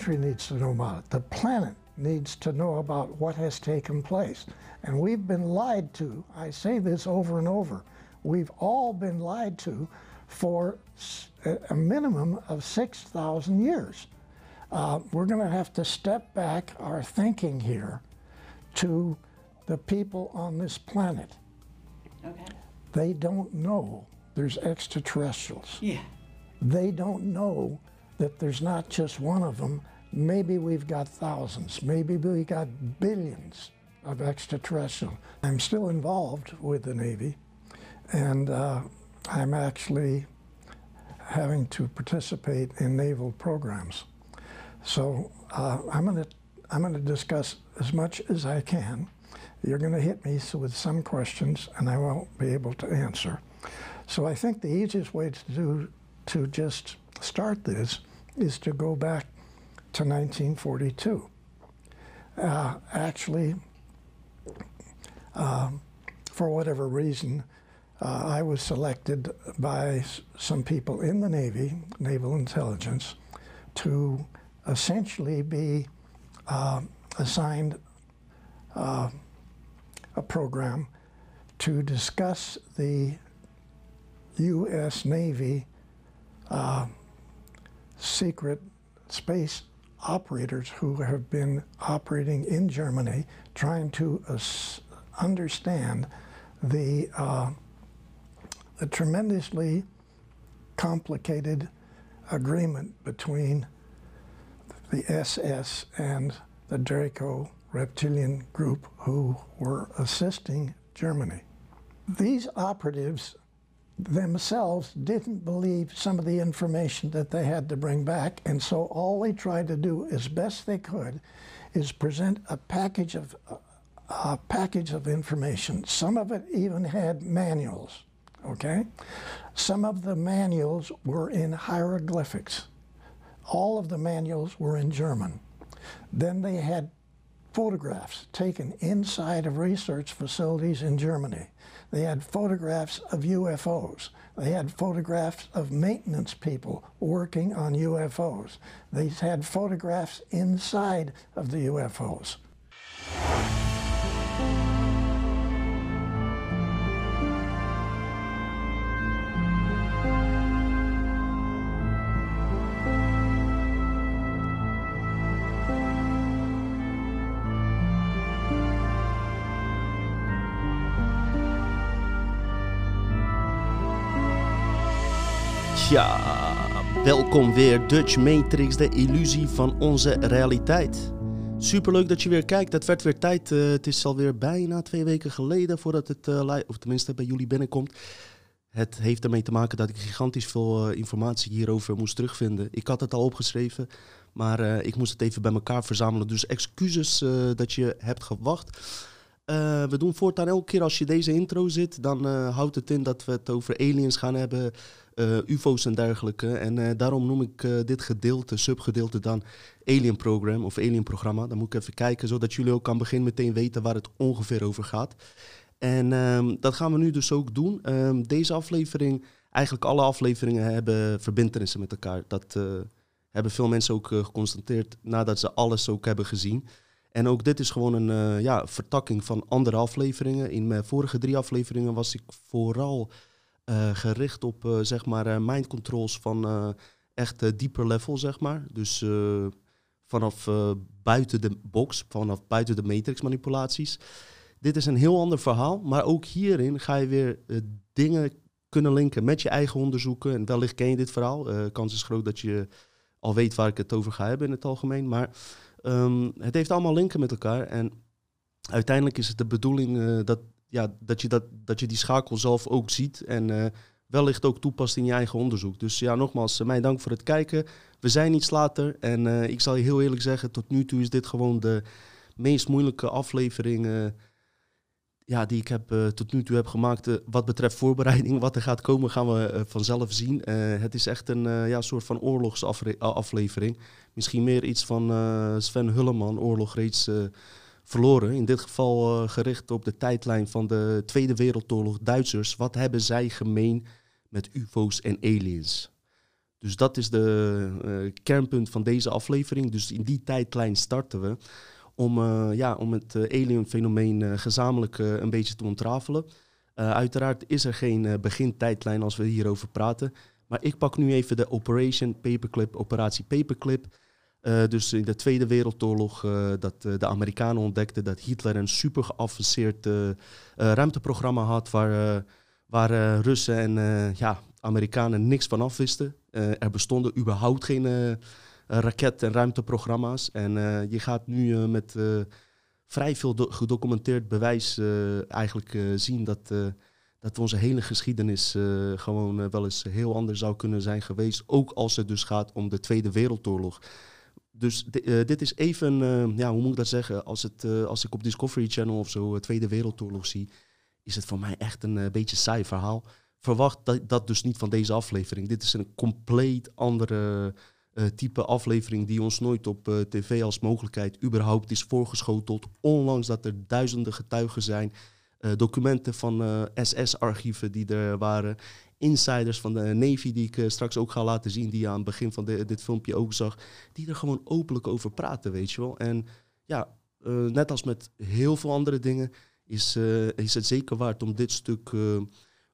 country needs to know about it. The planet needs to know about what has taken place. And we've been lied to. I say this over and over. We've all been lied to for a minimum of 6,000 years. Uh, we're going to have to step back our thinking here to the people on this planet. Okay. They don't know there's extraterrestrials. Yeah. They don't know that there's not just one of them. Maybe we've got thousands. Maybe we got billions of extraterrestrial. I'm still involved with the Navy, and uh, I'm actually having to participate in naval programs. So uh, I'm going to I'm going to discuss as much as I can. You're going to hit me with some questions, and I won't be able to answer. So I think the easiest way to do to just start this is to go back to 1942. Uh, actually, uh, for whatever reason, uh, I was selected by some people in the Navy, Naval Intelligence, to essentially be uh, assigned uh, a program to discuss the U.S. Navy uh, secret space operators who have been operating in Germany, trying to understand the, uh, the tremendously complicated agreement between the SS and the Draco reptilian group who were assisting Germany. These operatives themselves didn't believe some of the information that they had to bring back, and so all they tried to do as best they could is present a package of a package of information. Some of it even had manuals, okay? Some of the manuals were in hieroglyphics. All of the manuals were in German. Then they had photographs taken inside of research facilities in Germany. They had photographs of UFOs. They had photographs of maintenance people working on UFOs. They had photographs inside of the UFOs. Ja, welkom weer Dutch Matrix, de illusie van onze realiteit. Superleuk dat je weer kijkt. Het werd weer tijd. Uh, het is alweer bijna twee weken geleden voordat het uh, of tenminste bij jullie binnenkomt. Het heeft ermee te maken dat ik gigantisch veel uh, informatie hierover moest terugvinden. Ik had het al opgeschreven, maar ik moest het even bij elkaar verzamelen. Dus excuses dat je hebt gewacht. We doen voortaan elke keer als je deze intro zit, dan houdt het in dat we het over aliens gaan hebben, uh, UFO's en dergelijke. En daarom noem ik dit gedeelte, subgedeelte dan Alien Program of Alien Programma. Dan moet ik even kijken, zodat jullie ook kan beginnen meteen weten waar het ongeveer over gaat. En um, dat gaan we nu dus ook doen. Um, deze aflevering, eigenlijk alle afleveringen hebben verbindenissen met elkaar. Dat hebben veel mensen ook geconstateerd nadat ze alles ook hebben gezien. En ook dit is gewoon een ja, vertakking van andere afleveringen. In mijn vorige drie afleveringen was ik vooral uh, gericht op uh, zeg maar mind controls van echt dieper level, zeg maar. Dus vanaf buiten de box, vanaf buiten de matrix manipulaties. Dit is een heel ander verhaal, maar ook hierin ga je weer dingen kunnen linken met je eigen onderzoeken. En wellicht ken je dit verhaal. kans is groot dat je al weet waar ik het over ga hebben in het algemeen. Maar um, het heeft allemaal linken met elkaar. En uiteindelijk is het de bedoeling dat ja, dat, je dat, dat je die schakel zelf ook ziet en uh, wellicht ook toepast in je eigen onderzoek. Dus ja, nogmaals, uh, mijn dank voor het kijken. We zijn iets later en ik zal je heel eerlijk zeggen, tot nu toe is dit gewoon de meest moeilijke aflevering ja, die ik heb, tot nu toe heb gemaakt. wat betreft voorbereiding, wat er gaat komen, gaan we vanzelf zien. het is echt een ja, soort van oorlogsaflevering. Misschien meer iets van Sven Hulleman, oorlog reeds verloren. In dit geval gericht op de tijdlijn van de Tweede Wereldoorlog Duitsers. Wat hebben zij gemeen met UFO's en aliens? Dus dat is de kernpunt van deze aflevering. Dus in die tijdlijn starten we om, ja, om het alien-fenomeen gezamenlijk een beetje te ontrafelen. uiteraard is er geen begintijdlijn als we hierover praten. Maar ik pak nu even de Operation Paperclip, Operatie Paperclip. Dus in de Tweede Wereldoorlog dat de Amerikanen ontdekten dat Hitler een super geavanceerd ruimteprogramma had waar, waar Russen en ja, Amerikanen niks van afwisten. er bestonden überhaupt geen raket- en ruimteprogramma's. En je gaat nu met vrij veel gedocumenteerd bewijs eigenlijk zien dat dat onze hele geschiedenis gewoon wel eens heel anders zou kunnen zijn geweest. Ook als het dus gaat om de Tweede Wereldoorlog. Dus dit is even, ja, hoe moet ik dat zeggen? Als, het, als ik op Discovery Channel of zo Tweede Wereldoorlog zie, is het voor mij echt een beetje saai verhaal. Verwacht dat, dat dus niet van deze aflevering. Dit is een compleet andere type aflevering die ons nooit op tv als mogelijkheid überhaupt is voorgeschoteld. Ondanks dat er duizenden getuigen zijn uh, documenten van eh, SS-archieven die er waren. Insiders van de Navy, die ik straks ook ga laten zien, die je aan het begin van dit filmpje ook zag. Die er gewoon openlijk over praten, weet je wel. En ja, net als met heel veel andere dingen, is, is het zeker waard om dit stuk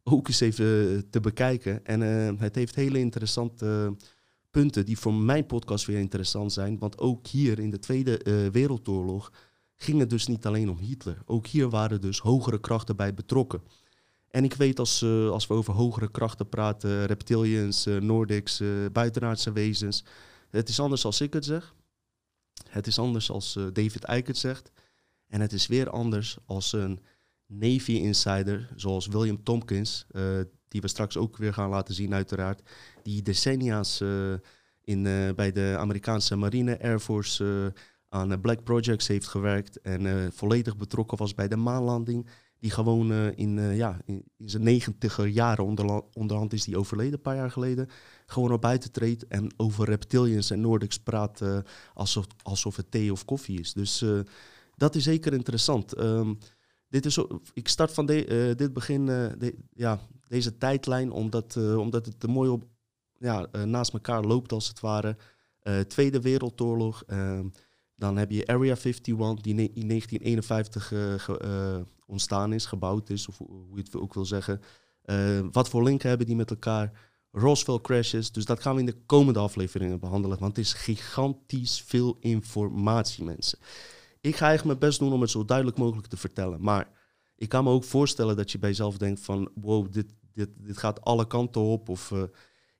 ook eens even te bekijken. En het heeft hele interessante punten die voor mijn podcast weer interessant zijn. Want ook hier in de Tweede Wereldoorlog ging het dus niet alleen om Hitler. Ook hier waren dus hogere krachten bij betrokken. En ik weet als, uh, als we over hogere krachten praten, reptilians, uh, Nordics, buitenaardse wezens. Het is anders als ik het zeg. Het is anders als David Icke het zegt. En het is weer anders als een Navy insider, zoals William Tompkins, die we straks ook weer gaan laten zien uiteraard. Die decennia's in, bij de Amerikaanse Marine Air Force aan eh, Black Projects heeft gewerkt en eh, volledig betrokken was bij de maanlanding. Die gewoon in, ja, in, zijn negentiger jaren, onder, onderhand is die overleden een paar jaar geleden, gewoon naar buiten treedt en over reptilians en Nordics praat alsof, alsof het thee of koffie is. Dus dat is zeker interessant. Um, dit is, ik start van de, dit begin, de, ja, deze tijdlijn, omdat, omdat het mooi op, ja, naast elkaar loopt als het ware. Tweede Wereldoorlog. Ehm, dan heb je Area 51, die in 1951 uh, uh, ontstaan is, gebouwd is, of hoe je het ook wil zeggen. Wat voor linken hebben die met elkaar? Roswell crashes. Dus dat gaan we in de komende afleveringen behandelen. Want het is gigantisch veel informatie, mensen. Ik ga echt mijn best doen om het zo duidelijk mogelijk te vertellen. Maar ik kan me ook voorstellen dat je bij jezelf denkt van... wow, dit, dit, dit gaat alle kanten op. Of uh,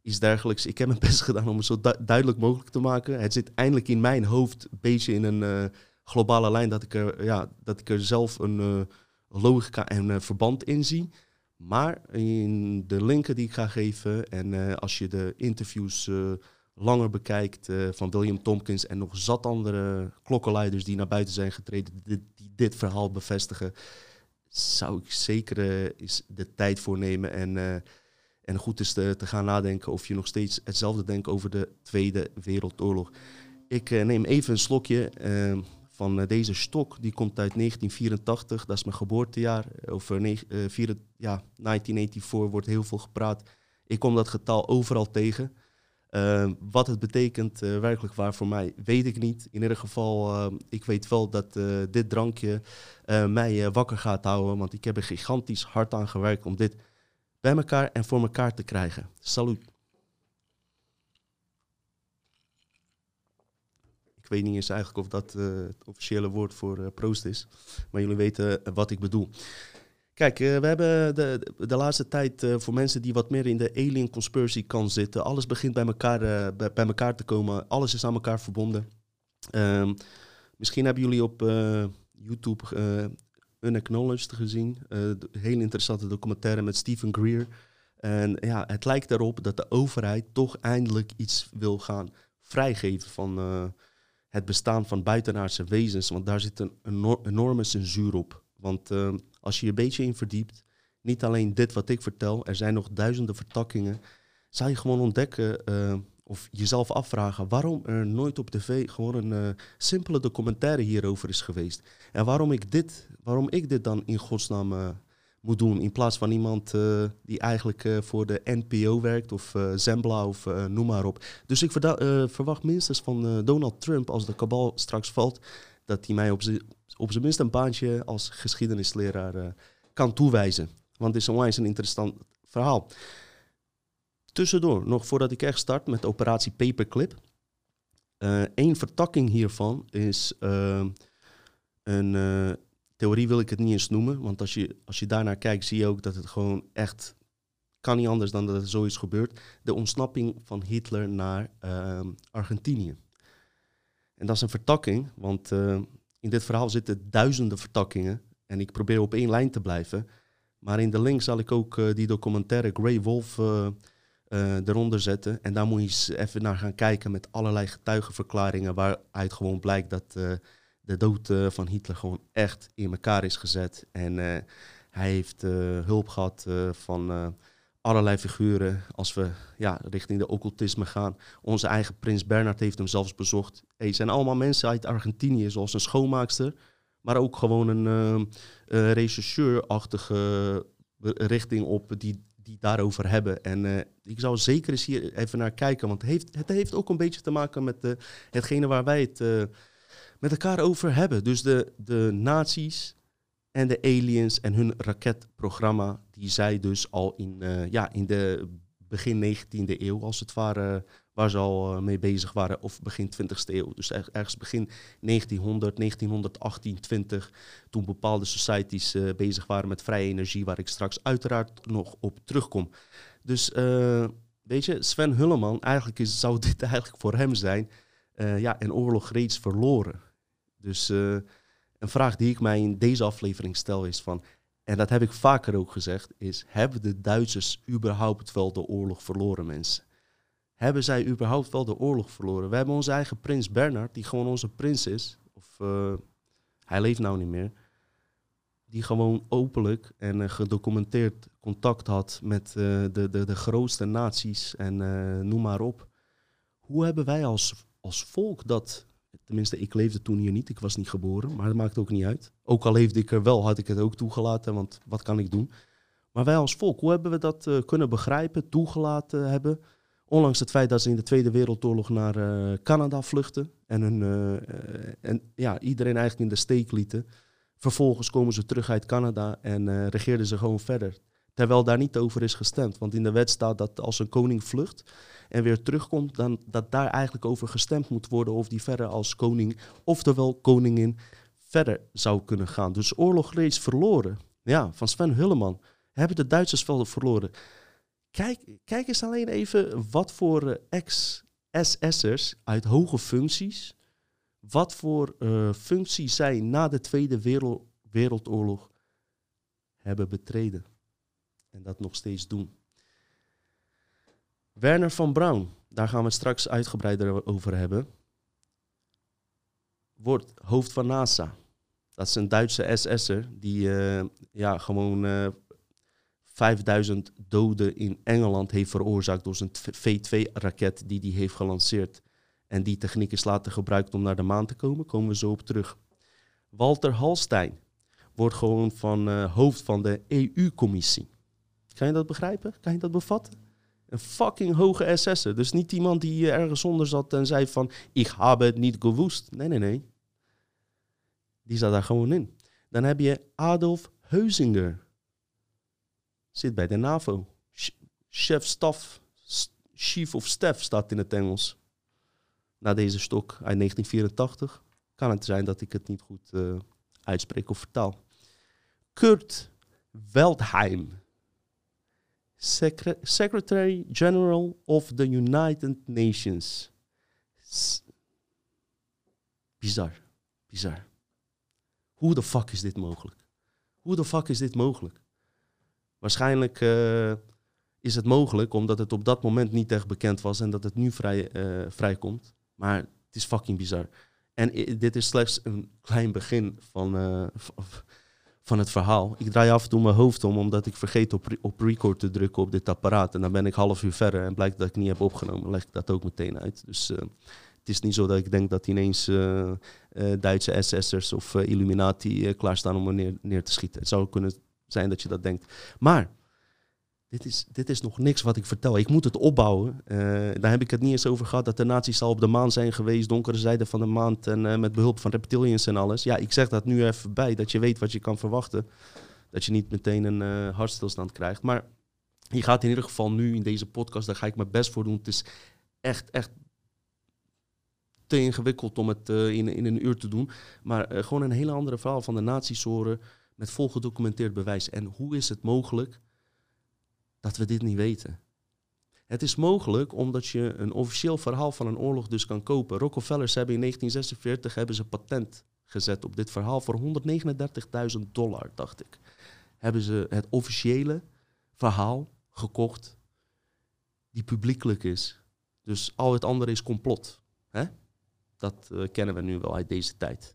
iets dergelijks. Ik heb mijn best gedaan om het zo duidelijk mogelijk te maken. Het zit eindelijk in mijn hoofd een beetje in een uh, globale lijn dat ik er, ja, dat ik er zelf een uh, logica en verband in zie. Maar in de linken die ik ga geven en als je de interviews langer bekijkt van William Tompkins en nog zat andere klokkenleiders die naar buiten zijn getreden, die dit verhaal bevestigen, zou ik zeker is de tijd voor nemen en en goed is te, te, gaan nadenken of je nog steeds hetzelfde denkt over de Tweede Wereldoorlog. Ik uh, neem even een slokje uh, van deze stok. Die komt uit 1984, dat is mijn geboortejaar. Over ja, 1984 wordt heel veel gepraat. Ik kom dat getal overal tegen. Wat het betekent werkelijk waar voor mij, weet ik niet. In ieder geval, ik weet wel dat dit drankje mij wakker gaat houden. Want ik heb er gigantisch hard aan gewerkt om dit bij elkaar en voor elkaar te krijgen. Salut. Ik weet niet eens eigenlijk of dat het officiële woord voor proost is. Maar jullie weten wat ik bedoel. Kijk, we hebben de, de laatste tijd voor mensen die wat meer in de alien conspiracy kan zitten. Alles begint bij elkaar, bij, bij, elkaar te komen. Alles is aan elkaar verbonden. Um, misschien hebben jullie op YouTube Unacknowledged gezien. Uh, heel interessante documentaire met Stephen Greer. En ja, het lijkt erop dat de overheid toch eindelijk iets wil gaan vrijgeven van het bestaan van buitenaardse wezens. Want daar zit een enorme censuur op. Want uh, als je je een beetje in verdiept, niet alleen dit wat ik vertel, er zijn nog duizenden vertakkingen, zou je gewoon ontdekken of jezelf afvragen waarom er nooit op tv gewoon een uh, simpele documentaire hierover is geweest. En waarom ik dit, waarom ik dit dan in godsnaam uh, moet doen. In plaats van iemand eh, die eigenlijk eh, voor de NPO werkt of Zembla of noem maar op. Dus ik verwacht minstens van Donald Trump, als de kabal straks valt, dat hij mij op zijn op minst een baantje als geschiedenisleraar kan toewijzen. Want het is onwijs een interessant verhaal. Tussendoor, nog voordat ik echt start met operatie Paperclip. Eén vertakking hiervan is een theorie wil ik het niet eens noemen, want als je, als je daarnaar kijkt, zie je ook dat het gewoon echt kan niet anders dan dat er zoiets gebeurt. De ontsnapping van Hitler naar Argentinië. En dat is een vertakking, want uh, in dit verhaal zitten duizenden vertakkingen. En ik probeer op één lijn te blijven. Maar in de link zal ik ook uh, die documentaire Grey Wolf uh, eronder zetten. En daar moet je eens even naar gaan kijken met allerlei getuigenverklaringen waaruit gewoon blijkt dat de dood van Hitler gewoon echt in elkaar is gezet. En hij heeft hulp gehad van allerlei figuren. Als we ja, richting de occultisme gaan. Onze eigen prins Bernard heeft hem zelfs bezocht. Hey, zijn allemaal mensen uit Argentinië, zoals een schoonmaakster. Maar ook gewoon een rechercheur-achtige richting op die, die daarover hebben. En ik zou zeker eens hier even naar kijken. Want het heeft, het heeft ook een beetje te maken met hetgene waar wij het met elkaar over hebben. Dus de, de nazi's en de aliens en hun raketprogramma, die zij dus al in, uh, ja, in de begin 19e eeuw, als het ware, waar ze al uh, mee bezig waren, of begin 20e eeuw. Dus ergens begin 1900, 1918, 20, toen bepaalde societies uh, bezig waren met vrije energie, waar ik straks uiteraard nog op terugkom. Dus weet je, Sven Hulleman, eigenlijk is, zou dit eigenlijk voor hem zijn, ja, een oorlog reeds verloren. Dus een vraag die ik mij in deze aflevering stel is van, en dat heb ik vaker ook gezegd, is hebben de Duitsers überhaupt wel de oorlog verloren, mensen? Hebben zij überhaupt wel de oorlog verloren? We hebben onze eigen prins Bernard, die gewoon onze prins is, of uh, hij leeft nou niet meer, die gewoon openlijk en uh, gedocumenteerd contact had met de, de, de grootste naties en noem maar op. Hoe hebben wij als, als volk dat Tenminste, ik leefde toen hier niet. Ik was niet geboren, maar dat maakt ook niet uit. Ook al leefde ik er wel, had ik het ook toegelaten, want wat kan ik doen? Maar wij als volk, hoe hebben we dat uh, kunnen begrijpen, toegelaten hebben? Ondanks het feit dat ze in de Tweede Wereldoorlog naar uh, Canada vluchten en, hun, uh, en ja, iedereen eigenlijk in de steek lieten. Vervolgens komen ze terug uit Canada en regeerden ze gewoon verder. Terwijl daar niet over is gestemd. Want in de wet staat dat als een koning vlucht, en weer terugkomt, dan dat daar eigenlijk over gestemd moet worden of die verder als koning, oftewel koningin, verder zou kunnen gaan. Dus oorlog reeds verloren. Ja, van Sven Hulleman hebben de Duitsers wel verloren. Kijk, kijk eens alleen even wat voor uh, ex-SS'ers uit hoge functies, wat voor uh, functies zij na de Tweede Wereld, Wereldoorlog hebben betreden. En dat nog steeds doen. Werner van Braun, daar gaan we het straks uitgebreider over hebben, wordt hoofd van NASA. Dat is een Duitse SS'er die uh, ja, gewoon uh, eh, 5000 doden in Engeland heeft veroorzaakt door zijn V2-raket die hij heeft gelanceerd. En die techniek is later gebruikt om naar de maan te komen. Komen we zo op terug. Walter Halstein wordt gewoon van uh, hoofd van de EU-commissie. Kan je dat begrijpen? Kan je dat bevatten? Een fucking hoge SS'er. Dus niet iemand die ergens onder zat en zei van... Ik heb het niet gewoest. Nee, nee, nee. Die zat daar gewoon in. Dan heb je Adolf Heusinger. Zit bij de NAVO. Chef staf. Chief of Staff staat in het Engels. Na deze stok uit 1984. Kan het zijn dat ik het niet goed uh, uitspreek of vertaal. Kurt Weldheim. Secretary General of the United Nations. bizar, bizar. Hoe de fuck is dit mogelijk? Hoe de fuck is dit mogelijk? Waarschijnlijk uh, is het mogelijk omdat het op dat moment niet echt bekend was en dat het nu vrij, uh, vrijkomt. Maar het is fucking bizar. En dit is slechts een klein begin van, uh, van het verhaal. Ik draai af en toe mijn hoofd om, omdat ik vergeet op, op record te drukken op dit apparaat. En dan ben ik half uur verder en blijkt dat ik niet heb opgenomen. leg ik dat ook meteen uit. Dus uh, het is niet zo dat ik denk dat ineens uh, uh, Duitse SS'ers of Illuminati klaarstaan om me neer, neer, te schieten. Het zou kunnen zijn dat je dat denkt. Maar dit is, dit is nog niks wat ik vertel. Ik moet het opbouwen. Uh, daar heb ik het niet eens over gehad dat de nazi's al op de maan zijn geweest, donkere zijde van de maan en uh, met behulp van reptilians en alles. Ja, ik zeg dat nu even bij, dat je weet wat je kan verwachten. Dat je niet meteen een uh, hartstilstand krijgt. Maar je gaat in ieder geval nu in deze podcast, daar ga ik mijn best voor doen. Het is echt, echt te ingewikkeld om het in, in een uur te doen. Maar gewoon een hele andere verhaal van de nazi's horen met volgedocumenteerd bewijs. En hoe is het mogelijk dat we dit niet weten. Het is mogelijk omdat je een officieel verhaal van een oorlog dus kan kopen. Rockefellers hebben in 1946 hebben ze patent gezet op dit verhaal voor 139.000 dollar, dacht ik. Hebben ze het officiële verhaal gekocht die publiekelijk is. Dus al het andere is complot. Hè? Dat uh, kennen we nu wel uit deze tijd.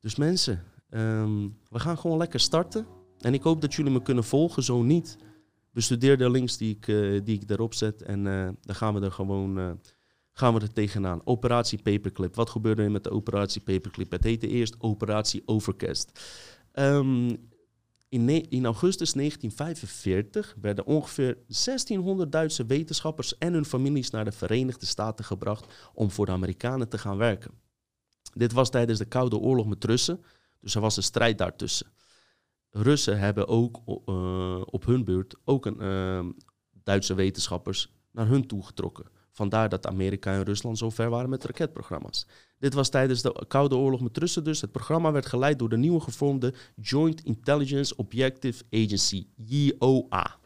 Dus mensen, um, we gaan gewoon lekker starten. En ik hoop dat jullie me kunnen volgen. Zo niet, bestudeer de links die ik, uh, die ik erop zet. En uh, dan gaan we er gewoon uh, gaan we er tegenaan. Operatie Paperclip. Wat gebeurde er met de Operatie Paperclip? Het heette eerst Operatie Overcast. Um, in, in, augustus 1945 werden ongeveer 1600 Duitse wetenschappers en hun families naar de Verenigde Staten gebracht om voor de Amerikanen te gaan werken. Dit was tijdens de Koude Oorlog met Russen, dus er was een strijd daartussen. Russen hebben ook uh, op hun beurt ook een, uh, Duitse wetenschappers naar hun toe getrokken. Vandaar dat Amerika en Rusland zo ver waren met raketprogramma's. Dit was tijdens de Koude Oorlog met Russen dus. Het programma werd geleid door de nieuwe gevormde Joint Intelligence Objective Agency, JOA.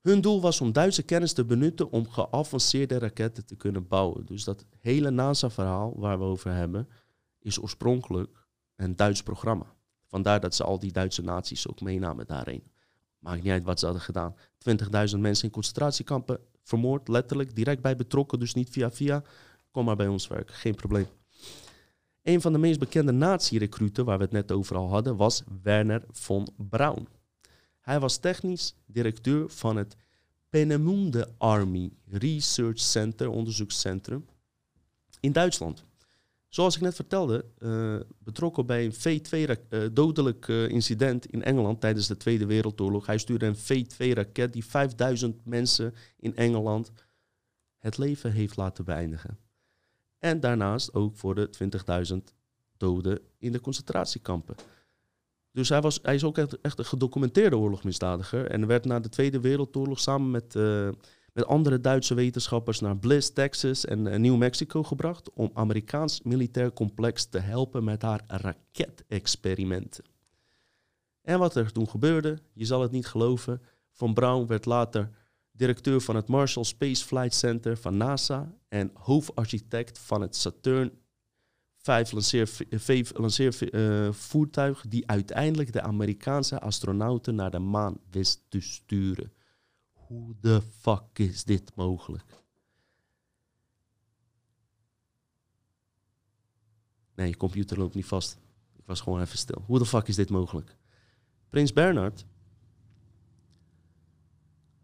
Hun doel was om Duitse kennis te benutten om geavanceerde raketten te kunnen bouwen. Dus dat hele NASA-verhaal waar we over hebben, is oorspronkelijk een Duits programma. Vandaar dat ze al die Duitse naties ook meenamen daarheen. Maakt niet uit wat ze hadden gedaan. 20.000 mensen in concentratiekampen vermoord, letterlijk, direct bij betrokken, dus niet via via. Kom maar bij ons werken, geen probleem. Een van de meest bekende nazi-recruten, waar we het net over al hadden, was Werner von Braun. Hij was technisch directeur van het Peenemünde Army Research Center, onderzoekscentrum, in Duitsland. Zoals ik net vertelde, uh, betrokken bij een V2-dodelijk uh, uh, incident in Engeland tijdens de Tweede Wereldoorlog. Hij stuurde een V2-raket die 5000 mensen in Engeland het leven heeft laten beëindigen. En daarnaast ook voor de 20.000 doden in de concentratiekampen. Dus hij, was, hij is ook echt, echt een gedocumenteerde oorlogsmisdadiger. En werd na de Tweede Wereldoorlog samen met met andere Duitse wetenschappers naar Bliss, Texas en uh, New Mexico gebracht om Amerikaans militair complex te helpen met haar raketexperimenten. En wat er toen gebeurde, je zal het niet geloven, Von Braun werd later directeur van het Marshall Space Flight Center van NASA en hoofdarchitect van het Saturn 5 lanceervoertuig uh, die uiteindelijk de Amerikaanse astronauten naar de maan wist te sturen. Hoe de fuck is dit mogelijk? Nee, je computer loopt niet vast. Ik was gewoon even stil. Hoe de fuck is dit mogelijk? Prins Bernard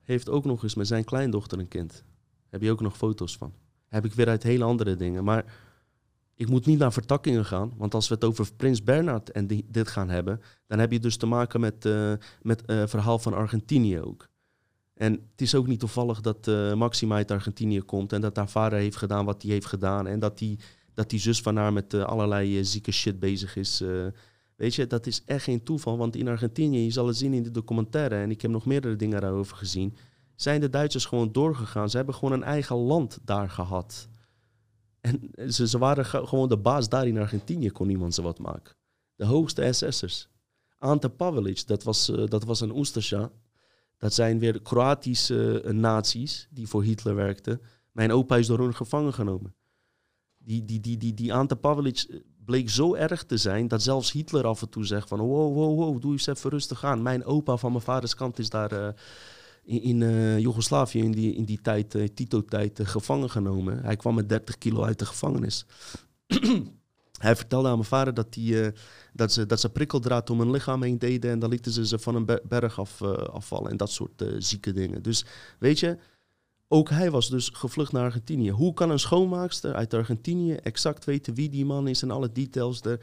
heeft ook nog eens met zijn kleindochter een kind. Heb je ook nog foto's van? Heb ik weer uit hele andere dingen. Maar ik moet niet naar vertakkingen gaan. Want als we het over Prins Bernard en dit gaan hebben, dan heb je dus te maken met het uh, met, uh, verhaal van Argentinië ook. En het is ook niet toevallig dat uh, Maxima uit Argentinië komt en dat haar vader heeft gedaan wat hij heeft gedaan. En dat die, dat die zus van haar met uh, allerlei uh, zieke shit bezig is. weet je, dat is echt geen toeval. Want in Argentinië, je zal het zien in de documentaire, en ik heb nog meerdere dingen daarover gezien, zijn de Duitsers gewoon doorgegaan. Ze hebben gewoon een eigen land daar gehad. En ze, ze waren gewoon de baas daar in Argentinië, kon niemand ze wat maken. De hoogste SS'ers. Ante Pavelic, dat was, dat was een Oestersja. Dat zijn weer Kroatische uh, naties die voor Hitler werkten. Mijn opa is door hun gevangen genomen. Die, die, die, die, die Ante Pavelic eh, bleek zo erg te zijn dat zelfs Hitler af en toe zegt van wow, wow, wow, doe eens even rustig aan. Mijn opa van mijn vaders kant is daar uh, in, in Joegoslavië in die, in die tijd, Tito-tijd, gevangen genomen. Hij kwam met 30 kilo uit de gevangenis. Hij vertelde aan mijn vader dat, die, uh, dat, ze, dat ze prikkeldraad om hun lichaam heen deden en dan lieten ze ze van een berg af, uh, afvallen en dat soort uh, zieke dingen. Dus weet je, ook hij was dus gevlucht naar Argentinië. Hoe kan een schoonmaakster uit Argentinië exact weten wie die man is en alle details? Er,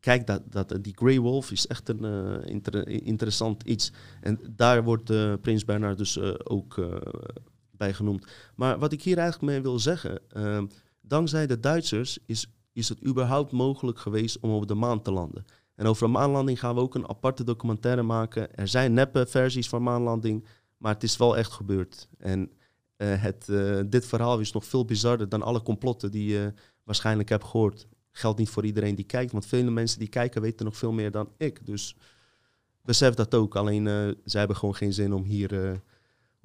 kijk, dat, dat, die Grey Wolf is echt een interessant iets. En daar wordt Prins Bernard dus ook bij genoemd. Maar wat ik hier eigenlijk mee wil zeggen, dankzij de Duitsers is, is het überhaupt mogelijk geweest om op de maan te landen. En over maanlanding gaan we ook een aparte documentaire maken. Er zijn neppe versies van maanlanding, maar het is wel echt gebeurd. En uh, het, uh, dit verhaal is nog veel bizarder dan alle complotten die je waarschijnlijk hebt gehoord. Geldt niet voor iedereen die kijkt, want vele mensen die kijken weten nog veel meer dan ik. Dus besef dat ook. Alleen uh, zij hebben gewoon geen zin om hier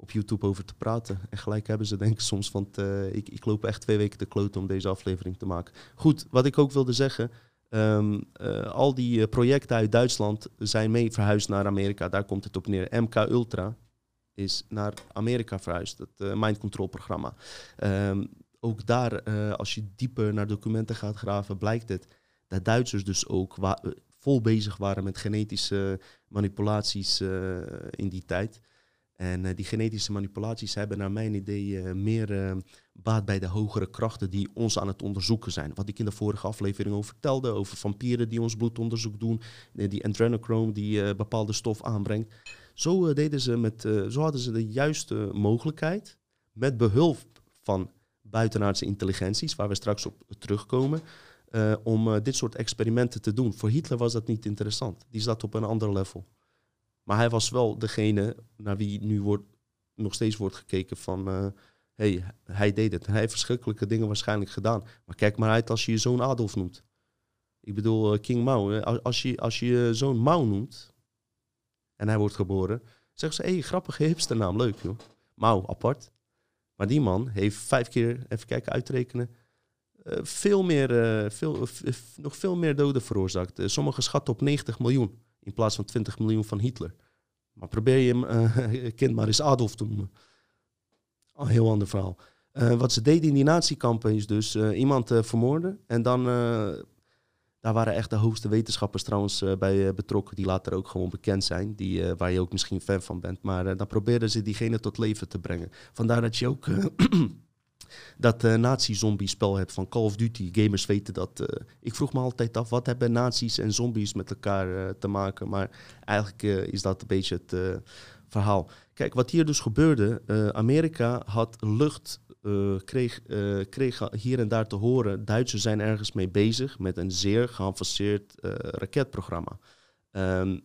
op YouTube over te praten. En gelijk hebben ze denk ik soms, want ik, ik loop echt twee weken te kloten om deze aflevering te maken. Goed, wat ik ook wilde zeggen. Um, al die projecten uit Duitsland zijn mee verhuisd naar Amerika. Daar komt het op neer. MK Ultra, is naar Amerika verhuisd, het mind control programma. Um, ook daar, als je dieper naar documenten gaat graven, blijkt het dat Duitsers dus ook vol bezig waren met genetische manipulaties in die tijd. En die genetische manipulaties hebben naar mijn idee meer baat bij de hogere krachten die ons aan het onderzoeken zijn. Wat ik in de vorige aflevering over vertelde, over vampieren die ons bloedonderzoek doen, die adrenochrome die bepaalde stof aanbrengt. Zo, eh, deden ze met, eh, zo hadden ze de juiste mogelijkheid, met behulp van buitenaardse intelligenties, waar we straks op terugkomen, om dit soort experimenten te doen. Voor Hitler was dat niet interessant. Die zat op een ander level. Maar hij was wel degene naar wie nu wordt, nog steeds wordt gekeken van... hey, hij deed het. Hij heeft verschrikkelijke dingen waarschijnlijk gedaan. Maar kijk maar uit als je je zoon Adolf noemt. Ik bedoel, King Mao. Als je, als je zoon Mao noemt, en hij wordt geboren, zeggen ze, hé, hey, grappige hipsternaam, leuk joh. Mao, apart. Maar die man heeft vijf keer, even kijken, uitrekenen, uh, veel meer, veel, nog veel meer doden veroorzaakt. sommigen schatten op 90 miljoen in plaats van 20 miljoen van Hitler. Maar probeer je hem kind maar eens Adolf te noemen. Een heel ander verhaal. wat ze deden in die natiekampen is dus iemand vermoorden en dan daar waren echt de hoogste wetenschappers trouwens bij betrokken, die later ook gewoon bekend zijn, die, waar je ook misschien fan van bent. Maar dan probeerden ze diegene tot leven te brengen. Vandaar dat je ook dat nazi-zombie-spel hebt van Call of Duty. Gamers weten dat. ik vroeg me altijd af, wat hebben nazi's en zombies met elkaar te maken? Maar eigenlijk is dat een beetje het verhaal. Kijk, wat hier dus gebeurde, Amerika had lucht uh, kreeg, uh, kreeg hier en daar te horen, Duitsers zijn ergens mee bezig met een zeer geavanceerd uh, raketprogramma. Um,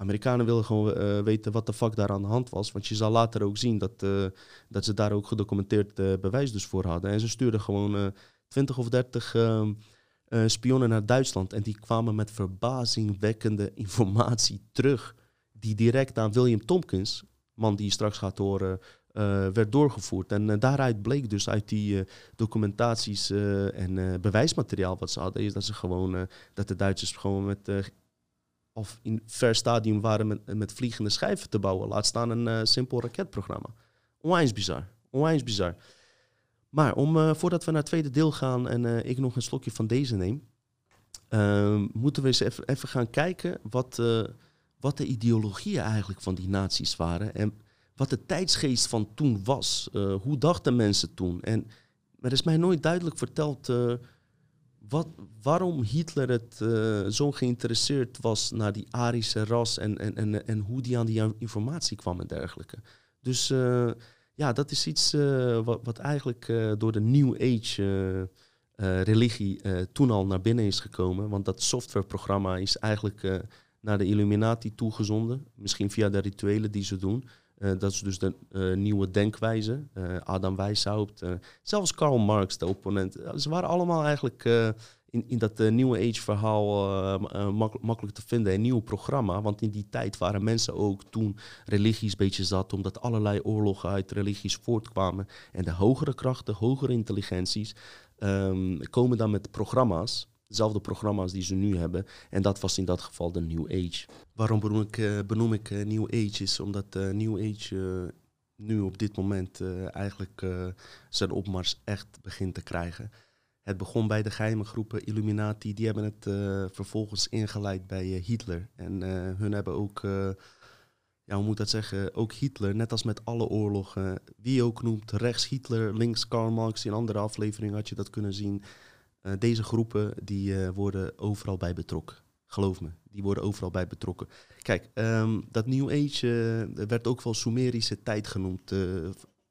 Amerikanen wilden gewoon weten wat de fuck daar aan de hand was. Want je zal later ook zien dat, dat ze daar ook gedocumenteerd bewijs dus voor hadden. En ze stuurden gewoon 20 of 30 ehm, spionnen naar Duitsland. En die kwamen met verbazingwekkende informatie terug. Die direct aan William Tompkins, man die je straks gaat horen, werd doorgevoerd. En daaruit bleek dus uit die documentaties en bewijsmateriaal wat ze hadden, is dat ze gewoon dat de Duitsers gewoon met of in ver stadium waren met, met vliegende schijven te bouwen. Laat staan een simpel raketprogramma. Onwijs bizar. Onwijs bizar. Maar om, voordat we naar het tweede deel gaan en ik nog een slokje van deze neem, moeten we eens even, even gaan kijken wat, wat de ideologieën eigenlijk van die naties waren. En wat de tijdsgeest van toen was. Hoe dachten mensen toen? En er is mij nooit duidelijk verteld wat, waarom Hitler het uh, zo geïnteresseerd was naar die Arische ras en, en, en, en hoe die aan die informatie kwam en dergelijke. Dus ja, dat is iets wat, wat eigenlijk door de New Age religie toen al naar binnen is gekomen. Want dat softwareprogramma is eigenlijk naar de Illuminati toegezonden. Misschien via de rituelen die ze doen. Uh, dat is dus de uh, nieuwe denkwijze. Uh, Adam Weishaupt, zelfs Karl Marx, de opponent. ze waren allemaal eigenlijk in, in dat nieuwe age verhaal mak makkelijk te vinden. Een nieuw programma, want in die tijd waren mensen ook toen religies beetje zat, omdat allerlei oorlogen uit religies voortkwamen. En de hogere krachten, hogere intelligenties um, komen dan met programma's dezelfde programma's die ze nu hebben. En dat was in dat geval de New Age. Waarom benoem ik, uh, benoem ik uh, New Age? Is omdat uh, New Age nu op dit moment eigenlijk zijn opmars echt begint te krijgen. Het begon bij de geheime groepen Illuminati. Die hebben het vervolgens ingeleid bij Hitler. En hun hebben ook ja, hoe moet dat zeggen, ook Hitler, net als met alle oorlogen, wie ook noemt, rechts Hitler, links Karl Marx, in andere afleveringen had je dat kunnen zien. Eh, deze groepen die eh, worden overal bij betrokken. Geloof me, die worden overal bij betrokken. Kijk, ehm, dat New Age eh, werd ook wel Sumerische tijd genoemd.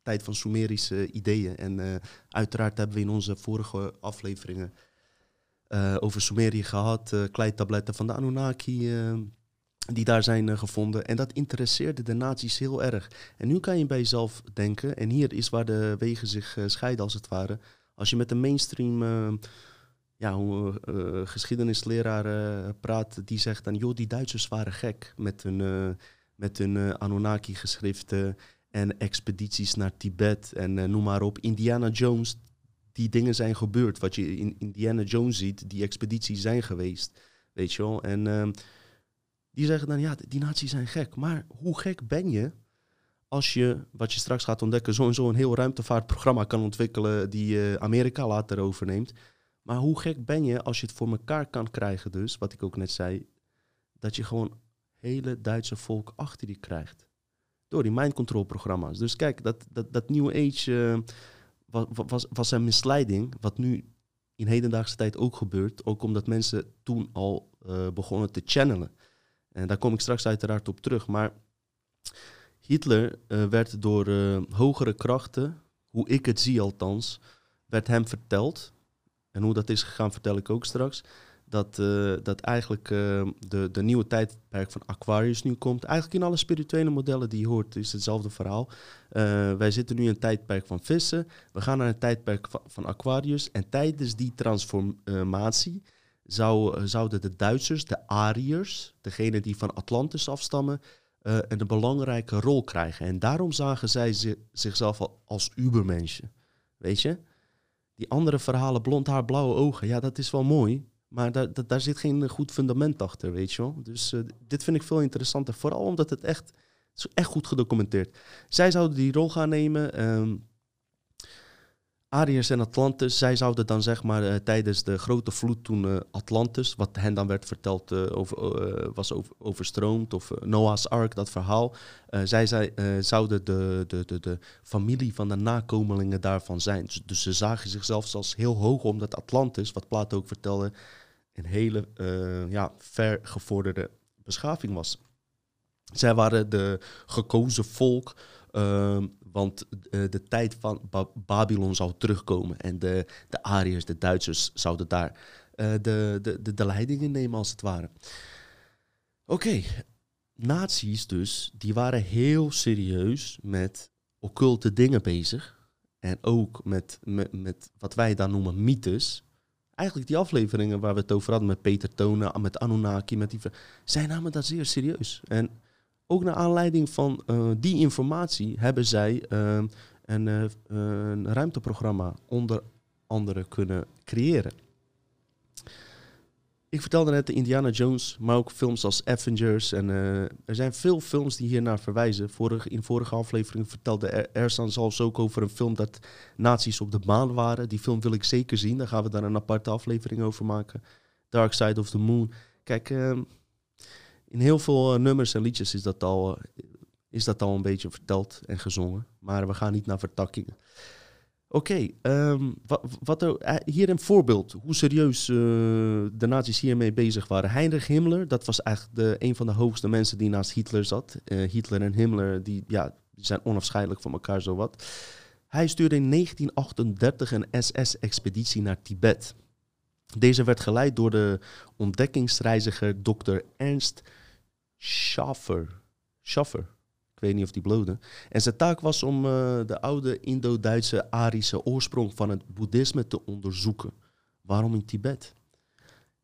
tijd van Sumerische ideeën. En uiteraard hebben we in onze vorige afleveringen over Sumerië gehad. eh kleitabletten van de Anunnaki die daar zijn gevonden. En dat interesseerde de nazi's heel erg. En nu kan je bij jezelf denken, en hier is waar de wegen zich scheiden als het ware. Als je met een mainstream eh, ja, hoe, eh, geschiedenisleraar eh, praat, die zegt dan, joh, die Duitsers waren gek met hun, eh, met hun eh, Anunnaki-geschriften en expedities naar Tibet en eh, noem maar op. Indiana Jones, die dingen zijn gebeurd. Wat je in Indiana Jones ziet, die expedities zijn geweest, weet je wel. En ehm, die zeggen dan, ja, die naties zijn gek. Maar hoe gek ben je als je, wat je straks gaat ontdekken, zo en zo een heel ruimtevaartprogramma kan ontwikkelen die eh, Amerika later overneemt. Maar hoe gek ben je als je het voor elkaar kan krijgen dus, wat ik ook net zei, dat je gewoon hele Duitse volk achter je krijgt. Door die mind control programma's. Dus kijk, dat, dat, dat New Age eh, wa- wa- was, was een misleiding, wat nu in hedendaagse tijd ook gebeurt. Ook omdat mensen toen al eh, begonnen te channelen. En daar kom ik straks uiteraard op terug. Maar Hitler eh, werd door eh, hogere krachten, hoe ik het zie althans, werd hem verteld. En hoe dat is gegaan vertel ik ook straks. Dat, eh, dat eigenlijk de, de nieuwe tijdperk van Aquarius nu komt. Eigenlijk in alle spirituele modellen die je hoort is hetzelfde verhaal. Wij zitten nu in een tijdperk van vissen. We gaan naar een tijdperk van, Aquarius. En tijdens die transformatie zou, zouden de Duitsers, de Ariërs, degene die van Atlantis afstammen, eh, een belangrijke rol krijgen. En daarom zagen zij zi- zichzelf al als ubermensje. Weet je? Die andere verhalen, blond haar, blauwe ogen, ja, dat is wel mooi. Maar daar, daar, daar zit geen goed fundament achter, weet je wel. Dus eh, dit vind ik veel interessanter. Vooral omdat het echt, het is echt goed gedocumenteerd. Zij zouden die rol gaan nemen. ehm Ariërs en Atlantis, zij zouden dan zeg maar eh, tijdens de grote vloed toen eh, Atlantis, wat hen dan werd verteld, eh, was over, overstroomd, of Noah's Ark, dat verhaal. Zij zij zouden de, de, de, de familie van de nakomelingen daarvan zijn. Dus, dus ze zagen zichzelf als heel hoog, omdat Atlantis, wat Plato ook vertelde, een hele ja, ver gevorderde beschaving was. Zij waren de gekozen volk, ehm, want eh, de tijd van Ba- Babylon zou terugkomen. En de, de Ariërs, de Duitsers, zouden daar eh, de, de, de, de leiding in nemen, als het ware. Oké, nazi's dus, die waren heel serieus met occulte dingen bezig. En ook met, met, met wat wij dan noemen mythes. Eigenlijk die afleveringen waar we het over hadden met Peter Tonen, met Anunnaki, met die... Zij namen dat zeer serieus. En ook naar aanleiding van eh, die informatie hebben zij eh, een, eh, een ruimteprogramma onder andere kunnen creëren. Ik vertelde net de Indiana Jones, maar ook films als Avengers. En eh, er zijn veel films die hier naar verwijzen. Vorige, in vorige aflevering vertelde Er- Ersan zelfs ook over een film dat nazi's op de maan waren. Die film wil ik zeker zien. Daar gaan we daar een aparte aflevering over maken. Dark Side of the Moon. Kijk, ehm, in heel veel eh, nummers en liedjes is dat, al, eh, is dat al een beetje verteld en gezongen. Maar we gaan niet naar vertakkingen. Oké, ehm, wa- wat er, eh, hier een voorbeeld hoe serieus de nazi's hiermee bezig waren. Heinrich Himmler, dat was eigenlijk de, een van de hoogste mensen die naast Hitler zat. Hitler en Himmler, die, ja, zijn onafscheidelijk van elkaar zowat. Hij stuurde in 1938 een SS-expeditie naar Tibet. Deze werd geleid door de ontdekkingsreiziger Dr. Ernst Schaffer. Schaffer. Ik weet niet of die blode. En zijn taak was om eh, de oude Indo-Duitse Arische oorsprong van het boeddhisme te onderzoeken. Waarom in Tibet?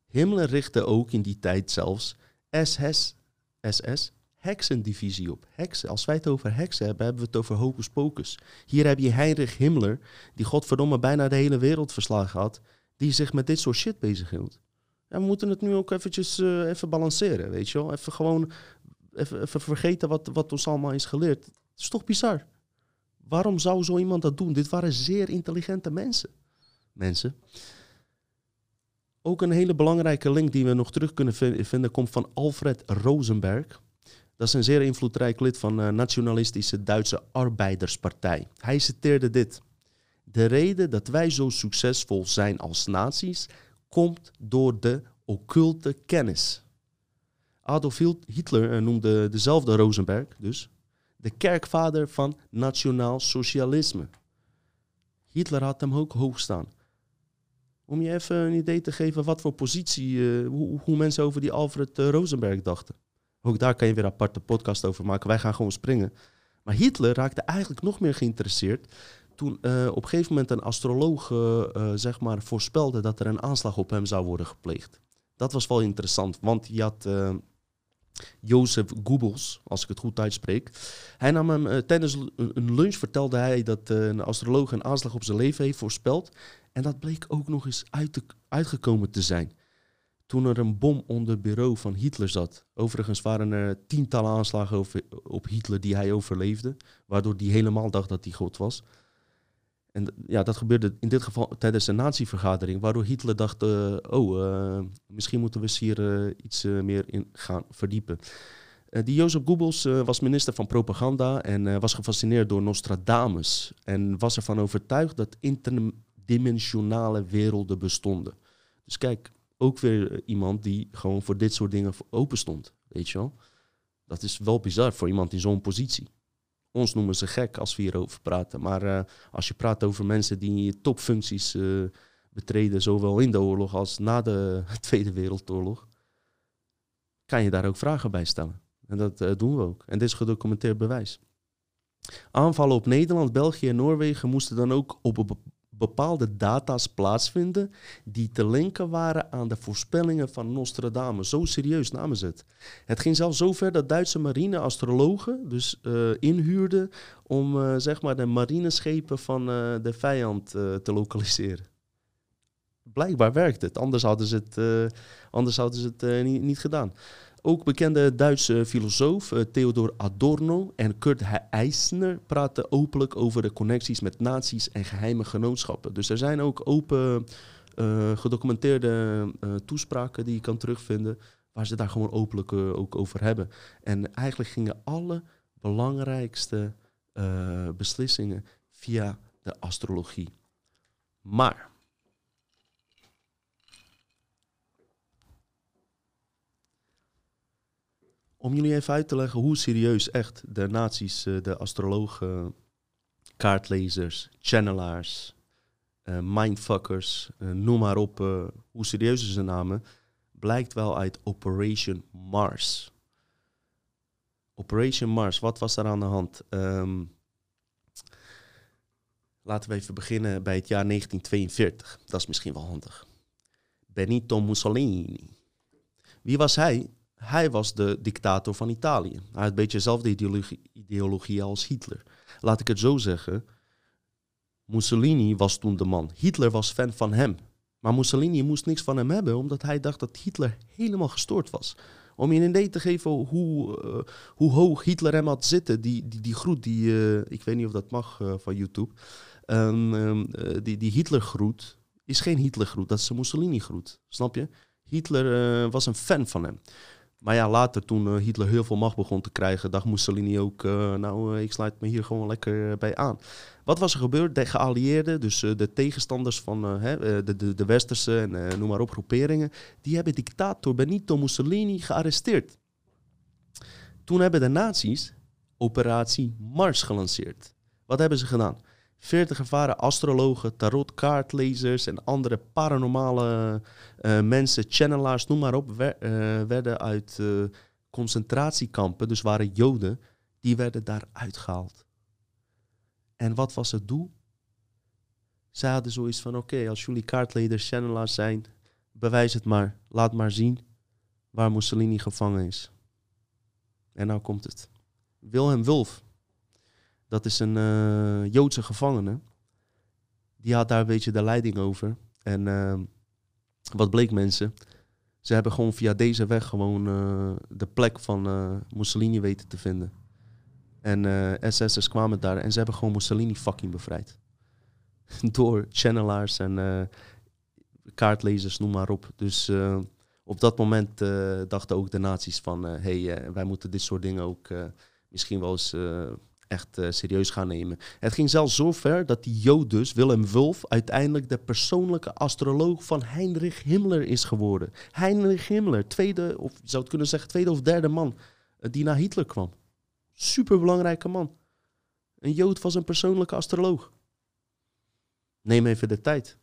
Himmler richtte ook in die tijd zelfs SS, SS heksendivisie op. Heksen. Als wij het over heksen hebben, hebben we het over hocus pocus. Hier heb je Heinrich Himmler, die godverdomme bijna de hele wereld verslagen had, die zich met dit soort shit bezighield. Ja, we moeten het nu ook eventjes eh, even balanceren, weet je wel. Even gewoon, even, vergeten wat, wat ons allemaal is geleerd. Het is toch bizar? Waarom zou zo iemand dat doen? Dit waren zeer intelligente mensen. Mensen. Ook een hele belangrijke link die we nog terug kunnen vin- vinden komt van Alfred Rosenberg. Dat is een zeer invloedrijk lid van de nationalistische Duitse Arbeiderspartij. Hij citeerde dit. De reden dat wij zo succesvol zijn als naties komt door de occulte kennis. Adolf Hitler eh, noemde dezelfde Rosenberg dus de kerkvader van nationaal socialisme. Hitler had hem ook hoog staan. Om je even een idee te geven wat voor positie, uh, hoe, hoe, mensen over die Alfred uh, Rosenberg dachten. Ook daar kan je weer een aparte podcast over maken. Wij gaan gewoon springen. Maar Hitler raakte eigenlijk nog meer geïnteresseerd toen uh, op een gegeven moment een astroloog zeg maar voorspelde dat er een aanslag op hem zou worden gepleegd. Dat was wel interessant, want hij had Jozef Goebbels, als ik het goed uitspreek. Hij nam hem tijdens een lunch vertelde hij dat een astroloog een aanslag op zijn leven heeft voorspeld. En dat bleek ook nog eens uit te, uitgekomen te zijn. Toen er een bom onder het bureau van Hitler zat. Overigens waren er tientallen aanslagen op Hitler die hij overleefde. Waardoor hij helemaal dacht dat hij God was. En ja, dat gebeurde in dit geval tijdens een natievergadering, waardoor Hitler dacht, uh, oh, uh, misschien moeten we hier uh, iets meer in gaan verdiepen. die Jozef Goebbels was minister van propaganda en was gefascineerd door Nostradamus. En was ervan overtuigd dat interdimensionale werelden bestonden. Dus kijk, ook weer iemand die gewoon voor dit soort dingen open stond, weet je wel. Dat is wel bizar voor iemand in zo'n positie. Ons noemen ze gek als we hierover praten. Maar uh, als je praat over mensen die topfuncties uh, betreden, zowel in de oorlog als na de Tweede Wereldoorlog, kan je daar ook vragen bij stellen. En dat uh, doen we ook. En dit is gedocumenteerd bewijs. Aanvallen op Nederland, België en Noorwegen moesten dan ook op bepaalde data's plaatsvinden die te linken waren aan de voorspellingen van Nostradamus. Zo serieus namen ze het. Het ging zelfs zo ver dat Duitse marine-astrologen dus uh, inhuurden om uh, zeg maar de marineschepen van uh, de vijand te lokaliseren. Blijkbaar werkt het, anders hadden ze het, anders hadden ze het niet, niet gedaan. Ook bekende Duitse filosoof uh, Theodor Adorno en Kurt Eisner praten openlijk over de connecties met naties en geheime genootschappen. Dus er zijn ook open uh, gedocumenteerde uh, toespraken die je kan terugvinden, waar ze daar gewoon openlijk ook over hebben. En eigenlijk gingen alle belangrijkste beslissingen via de astrologie. Maar Om jullie even uit te leggen hoe serieus echt de naties, eh, de astrologen, kaartlezers, channelaars, uh, mindfuckers, uh, noem maar op, hoe serieus ze namen, blijkt wel uit Operation Mars. Operation Mars, wat was er aan de hand? Um, laten we even beginnen bij het jaar 1942. Dat is misschien wel handig. Benito Mussolini. Wie was hij? Hij was de dictator van Italië. Hij had een beetje dezelfde ideologie, ideologie als Hitler. Laat ik het zo zeggen. Mussolini was toen de man. Hitler was fan van hem. Maar Mussolini moest niks van hem hebben, omdat hij dacht dat Hitler helemaal gestoord was. Om je een idee te geven hoe, uh, hoe hoog Hitler hem had zitten, die, die, die groet, die, uh, ik weet niet of dat mag uh, van YouTube, um, die, die Hitler-groet is geen Hitler-groet, dat is een Mussolini-groet. Snap je? Hitler was een fan van hem. Maar ja, later toen uh, Hitler heel veel macht begon te krijgen, dacht Mussolini ook, uh, nou, uh, ik sluit me hier gewoon lekker bij aan. Wat was er gebeurd? De geallieerden, dus de tegenstanders van de, de, de westerse en noem maar op groeperingen, die hebben dictator Benito Mussolini gearresteerd. Toen hebben de nazi's Operatie Mars gelanceerd. Wat hebben ze gedaan? 40 ervaren astrologen, tarotkaartlezers en andere paranormale uh, mensen, channelaars, noem maar op, uh, werden uit uh, concentratiekampen, dus waren Joden, die werden daar uitgehaald. En wat was het doel? Zij hadden zoiets van: oké, als jullie kaartleders, channelaars zijn, bewijs het maar, laat maar zien waar Mussolini gevangen is. En nou komt het. Wilhelm Wulf, dat is een uh, Joodse gevangene. Die had daar een beetje de leiding over. En uh, wat bleek mensen? Ze hebben gewoon via deze weg gewoon uh, de plek van Mussolini weten te vinden. En SS'ers kwamen daar en ze hebben gewoon Mussolini fucking bevrijd. Door channelaars en kaartlezers, noem maar op. Dus op dat moment dachten ook de nazi's van... hé, hey, wij moeten dit soort dingen ook misschien wel eens echt eh, serieus gaan nemen. Het ging zelfs zo ver dat die Jood dus, Willem Wulf, uiteindelijk de persoonlijke astroloog van Heinrich Himmler is geworden. Heinrich Himmler, tweede, of zou het kunnen zeggen, tweede of derde man eh, die na Hitler kwam. Superbelangrijke man. Een Jood was een persoonlijke astroloog. Neem even de tijd.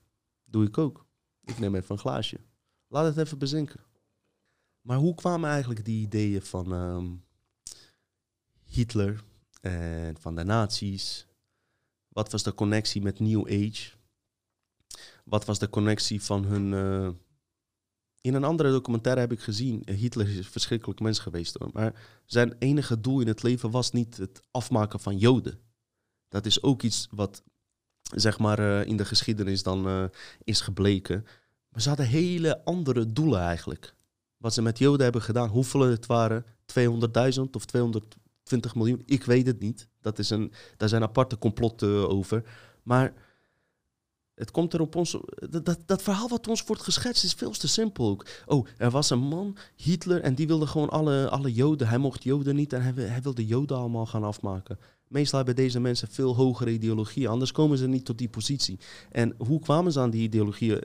Doe ik ook. Ik neem even een glaasje. Laat het even bezinken. Maar hoe kwamen eigenlijk die ideeën van ehm, Hitler en van de nazi's? Wat was de connectie met New Age? Wat was de connectie van hun... eh, in een andere documentaire heb ik gezien, eh, Hitler is verschrikkelijk mens geweest hoor. Maar zijn enige doel in het leven was niet het afmaken van Joden. Dat is ook iets wat, zeg maar, eh, in de geschiedenis dan is gebleken. Maar ze hadden hele andere doelen eigenlijk. Wat ze met Joden hebben gedaan, hoeveel het waren, 200.000 of 220 miljoen, ik weet het niet. Dat is een, daar zijn aparte complotten over. Maar het komt er op ons. Dat, dat, dat verhaal wat ons wordt geschetst is veel te simpel ook. Oh, er was een man, Hitler, en die wilde gewoon alle, alle Joden. Hij mocht Joden niet en hij, hij wilde Joden allemaal gaan afmaken. Meestal hebben deze mensen veel hogere ideologieën, anders komen ze niet tot die positie. En hoe kwamen ze aan die ideologieën?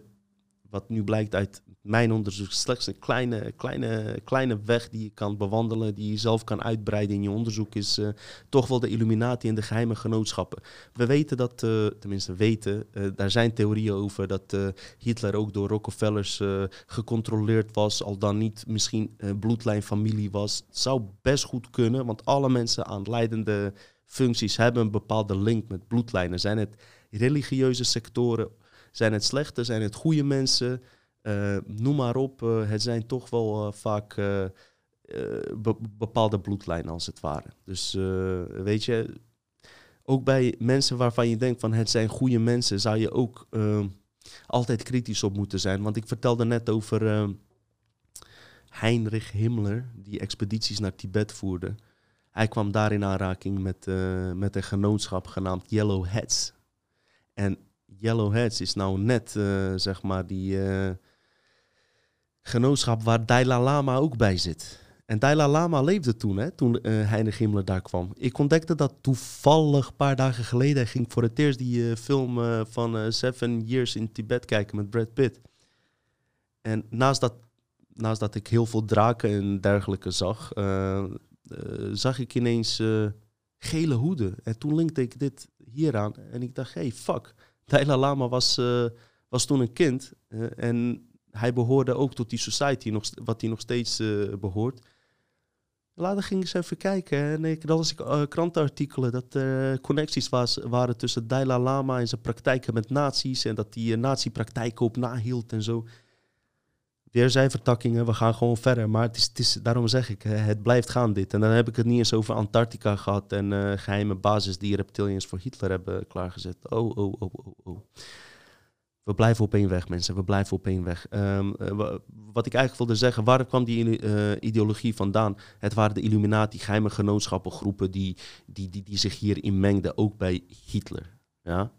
Wat nu blijkt uit mijn onderzoek, slechts een kleine, kleine, kleine weg die je kan bewandelen, die je zelf kan uitbreiden in je onderzoek, is eh, toch wel de Illuminati en de geheime genootschappen. We weten dat, eh, tenminste weten, eh, daar zijn theorieën over dat Hitler ook door Rockefellers gecontroleerd was, al dan niet misschien eh, bloedlijnfamilie was. Het zou best goed kunnen, want alle mensen aan leidende functies hebben een bepaalde link met bloedlijnen. Zijn het religieuze sectoren, zijn het slechte, zijn het goede mensen, eh, noem maar op. eh, het zijn toch wel eh, vaak be- bepaalde bloedlijnen als het ware. Dus weet je, ook bij mensen waarvan je denkt van het zijn goede mensen, zou je ook altijd kritisch op moeten zijn. Want ik vertelde net over Heinrich Himmler, die expedities naar Tibet voerde. Hij kwam daar in aanraking met, met een genootschap genaamd Yellow Hats. En Yellow Hats is nou net, eh, zeg maar, die eh, genootschap waar Dalai Lama ook bij zit. En Dalai Lama leefde toen, hè, toen eh Heinrich Himmler daar kwam. Ik ontdekte dat toevallig een paar dagen geleden. Hij ging voor het eerst die film van Seven Years in Tibet kijken met Brad Pitt. En naast dat, naast dat ik heel veel draken en dergelijke zag, zag ik ineens gele hoeden. En toen linkte ik dit hieraan. En ik dacht, hey, fuck. Dalai Lama was, eh, was toen een kind. eh, en hij behoorde ook tot die society, nog, wat hij nog steeds eh, behoort. Later ging ik eens even kijken en ik, dan las ik krantenartikelen dat er connecties was, waren tussen Dalai Lama en zijn praktijken met nazi's en dat hij nazi-praktijken op nahield en zo. Weer zijn vertakkingen, we gaan gewoon verder. Maar het is, het is, daarom zeg ik, het blijft gaan dit. En dan heb ik het niet eens over Antarctica gehad en eh, geheime basis die reptilians voor Hitler hebben klaargezet. Oh, oh, oh, oh, oh. We blijven op één weg, mensen. We blijven op één weg. Ehm, eh, wa- wat ik eigenlijk wilde zeggen, waar kwam die eh, ideologie vandaan? Het waren de Illuminati, geheime genootschappengroepen die, die, die, die zich hierin mengden, ook bij Hitler. Ja?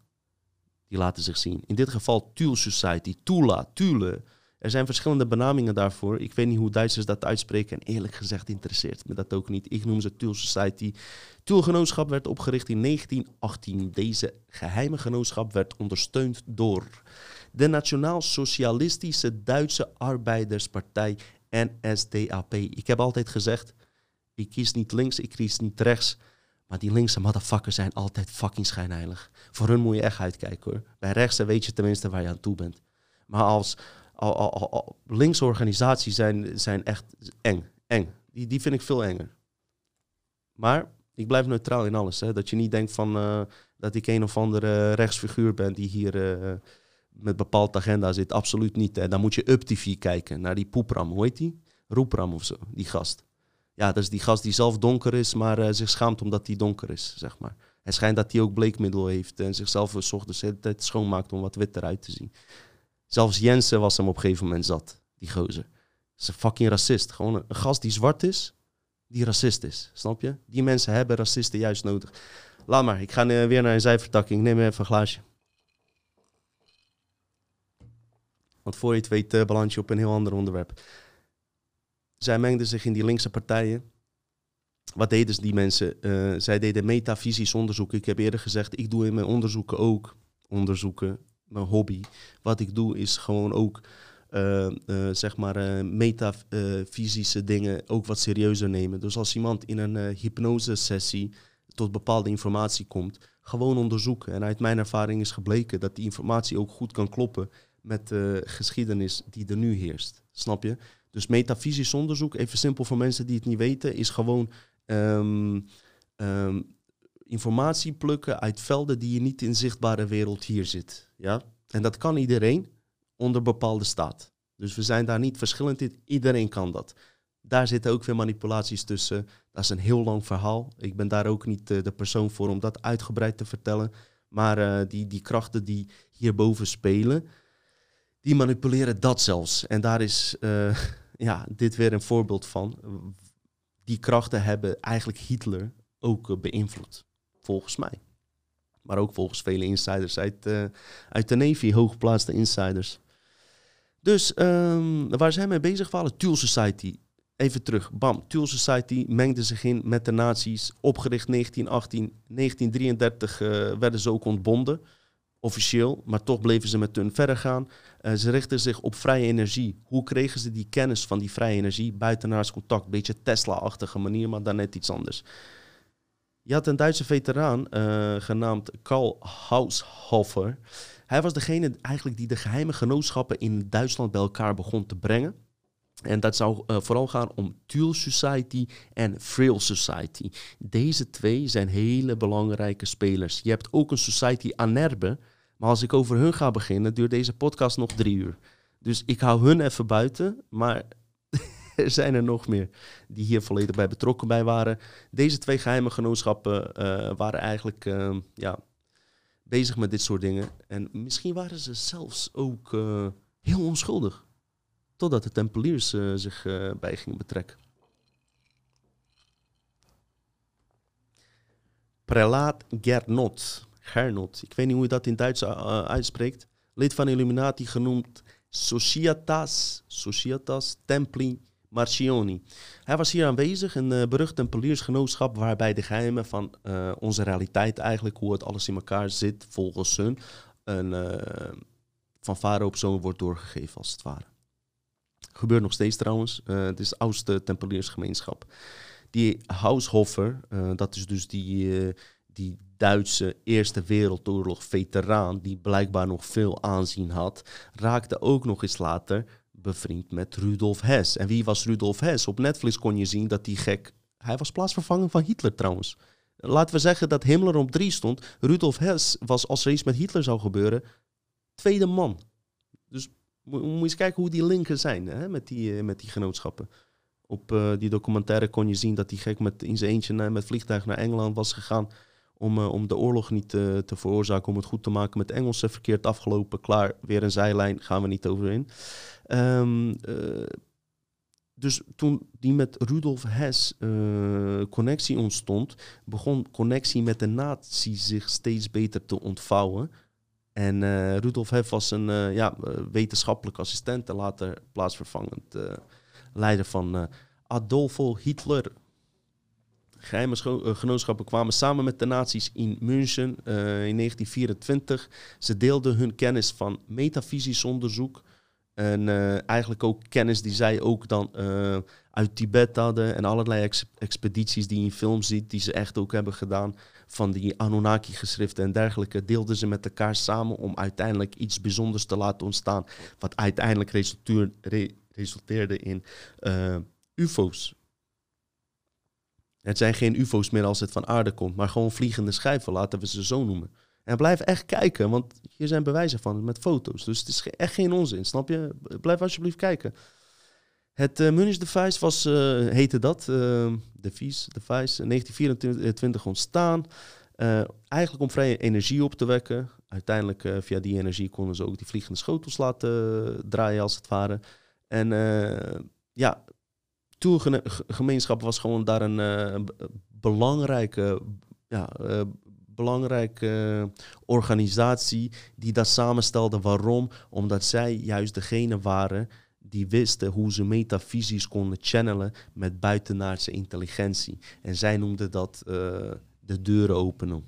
Die laten zich zien. In dit geval Thule Society, Tula, Thule. Er zijn verschillende benamingen daarvoor. Ik weet niet hoe Duitsers dat uitspreken. En eerlijk gezegd interesseert me dat ook niet. Ik noem ze Thule Society. Thule Genootschap werd opgericht in 1918. Deze geheime genootschap werd ondersteund door de Nationaal-Socialistische Duitse Arbeiderspartij NSDAP. Ik heb altijd gezegd, ik kies niet links, ik kies niet rechts. Maar die linkse motherfuckers zijn altijd fucking schijnheilig. Voor hun moet je echt uitkijken hoor. Bij rechtse weet je tenminste waar je aan toe bent. Maar als al, zijn, zijn echt eng. Eng. Die, die vind ik veel enger. Maar ik blijf neutraal in alles. Hè? Dat je niet denkt van, eh, dat ik een of andere rechtsfiguur ben die hier eh, met bepaald agenda zit. Absoluut niet. Hè? Dan moet je Up TV kijken naar die poepram. Hoe heet die? Roepram of zo, die gast. Ja, dat is die gast die zelf donker is, maar eh, zich schaamt omdat hij donker is, zeg maar. Het schijnt dat hij ook bleekmiddel heeft en zichzelf s ochtends de hele tijd schoonmaakt om wat witter uit te zien. Zelfs Jensen was hem op een gegeven moment zat, die gozer. Dat is een fucking racist. Gewoon een, gast die zwart is, die racist is. Snap je? Die mensen hebben racisten juist nodig. Laat maar, ik ga eh, weer naar een zijvertakking. Neem even een glaasje. Want voor je het weet, eh beland je op een heel ander onderwerp. Zij mengden zich in die linkse partijen. wat deden die mensen? Eh, zij deden metafysisch onderzoek. Ik heb eerder gezegd, ik doe in mijn onderzoeken ook onderzoeken, mijn hobby. Wat ik doe is gewoon ook uh, uh, zeg maar metafysische dingen ook wat serieuzer nemen. Dus als iemand in een hypnosesessie tot bepaalde informatie komt, gewoon onderzoeken. En uit mijn ervaring is gebleken dat die informatie ook goed kan kloppen met de geschiedenis die er nu heerst. Snap je? Dus metafysisch onderzoek, even simpel voor mensen die het niet weten, is gewoon um, um, informatie plukken uit velden die je niet in zichtbare wereld hier zit. Ja? En dat kan iedereen onder bepaalde staat. Dus we zijn daar niet verschillend in. Iedereen kan dat. Daar zitten ook weer manipulaties tussen. Dat is een heel lang verhaal. Ik ben daar ook niet uh, de persoon voor om dat uitgebreid te vertellen. Maar uh, die, die krachten die hierboven spelen, die manipuleren dat zelfs. En daar is uh, ja, dit weer een voorbeeld van. Die krachten hebben eigenlijk Hitler ook beïnvloed volgens mij. Maar ook volgens vele insiders uit, uh, uit de Navy, hooggeplaatste insiders. Dus um, waar zijn mee bezig waren? Tool Society. Even terug, bam. Tool Society mengde zich in met de nazi's. Opgericht 1918, 1933 uh, werden ze ook ontbonden. Officieel, maar toch bleven ze met hun verder gaan. Uh, ze richten zich op vrije energie. Hoe kregen ze die kennis van die vrije energie? Buitenaards contact. Beetje Tesla-achtige manier, maar dan net iets anders. Je had een Duitse veteraan uh, genaamd Karl Haushofer. Hij was degene eigenlijk die de geheime genootschappen in Duitsland bij elkaar begon te brengen. En dat zou uh, vooral gaan om Thule Society en Frill Society. Deze twee zijn hele belangrijke spelers. Je hebt ook een Society Anerbe. Maar als ik over hun ga beginnen, duurt deze podcast nog drie uur. Dus ik hou hun even buiten. Maar er zijn er nog meer die hier volledig bij betrokken bij waren. Deze twee geheime genootschappen uh, waren eigenlijk uh, ja, bezig met dit soort dingen. En misschien waren ze zelfs ook uh, heel onschuldig. Totdat de Tempeliers zich bij gingen betrekken. Prelaat Gernot. Gernot. Ik weet niet hoe je dat in Duits uitspreekt. Lid van Illuminati genoemd Societas, Societas Templi Marcioni. Hij was hier aanwezig, een uh, berucht tempeliersgenootschap waarbij de geheimen van uh, onze realiteit eigenlijk, hoe het alles in elkaar zit volgens hun, een, uh, van vader op zoon wordt doorgegeven als het ware. Gebeurt nog steeds trouwens, het is de oudste tempeliersgemeenschap. Die Haushoffer, dat is dus die, die Duitse Eerste Wereldoorlog veteraan, die blijkbaar nog veel aanzien had, raakte ook nog eens later bevriend met Rudolf Hess. En wie was Rudolf Hess? Op Netflix kon je zien dat die gek... Hij was plaatsvervanger van Hitler trouwens. Laten we zeggen dat Himmler op drie stond. Rudolf Hess was, als er iets met Hitler zou gebeuren, tweede man. Dus moet je eens kijken hoe die linken zijn hè, met, die, uh, met die genootschappen. Op uh, die documentaire kon je zien dat die gek met, in zijn eentje met vliegtuig naar Engeland was gegaan om, uh, om de oorlog niet te veroorzaken, om het goed te maken met Engelsen. Verkeerd afgelopen, klaar, weer een zijlijn, gaan we niet over in. Um, uh, dus toen die met Rudolf Hess uh, connectie ontstond, begon connectie met de natie zich steeds beter te ontvouwen. En uh, Rudolf Hess was een ja, wetenschappelijk assistent en later plaatsvervangend leider van Adolfo Hitler. Geheime genootschappen kwamen samen met de nazi's in München in 1924. Ze deelden hun kennis van metafysisch onderzoek, en uh, eigenlijk ook kennis die zij ook dan uh, uit Tibet hadden. En allerlei ex expedities die je in films ziet, die ze echt ook hebben gedaan. Van die Anunnaki-geschriften en dergelijke, deelden ze met elkaar samen om uiteindelijk iets bijzonders te laten ontstaan. Wat uiteindelijk re resulteerde in uh, UFO's. Het zijn geen UFO's meer als het van aarde komt, maar gewoon vliegende schijven, laten we ze zo noemen. En blijf echt kijken, want hier zijn bewijzen van met foto's. Dus het is echt geen onzin, snap je? Blijf alsjeblieft kijken. Het uh, Munich device was, uh, heette dat, uh, device, device, in 1924 ontstaan. Eigenlijk om vrije energie op te wekken. Uiteindelijk uh, via die energie konden ze ook die vliegende schotels laten draaien als het ware. En ja, tourgemeenschap was gewoon daar een belangrijke ja, belangrijke organisatie die dat samenstelde. Waarom? Omdat zij juist degene waren die wisten hoe ze metafysisch konden channelen met buitenaardse intelligentie. En zij noemden dat uh, de deuren openen.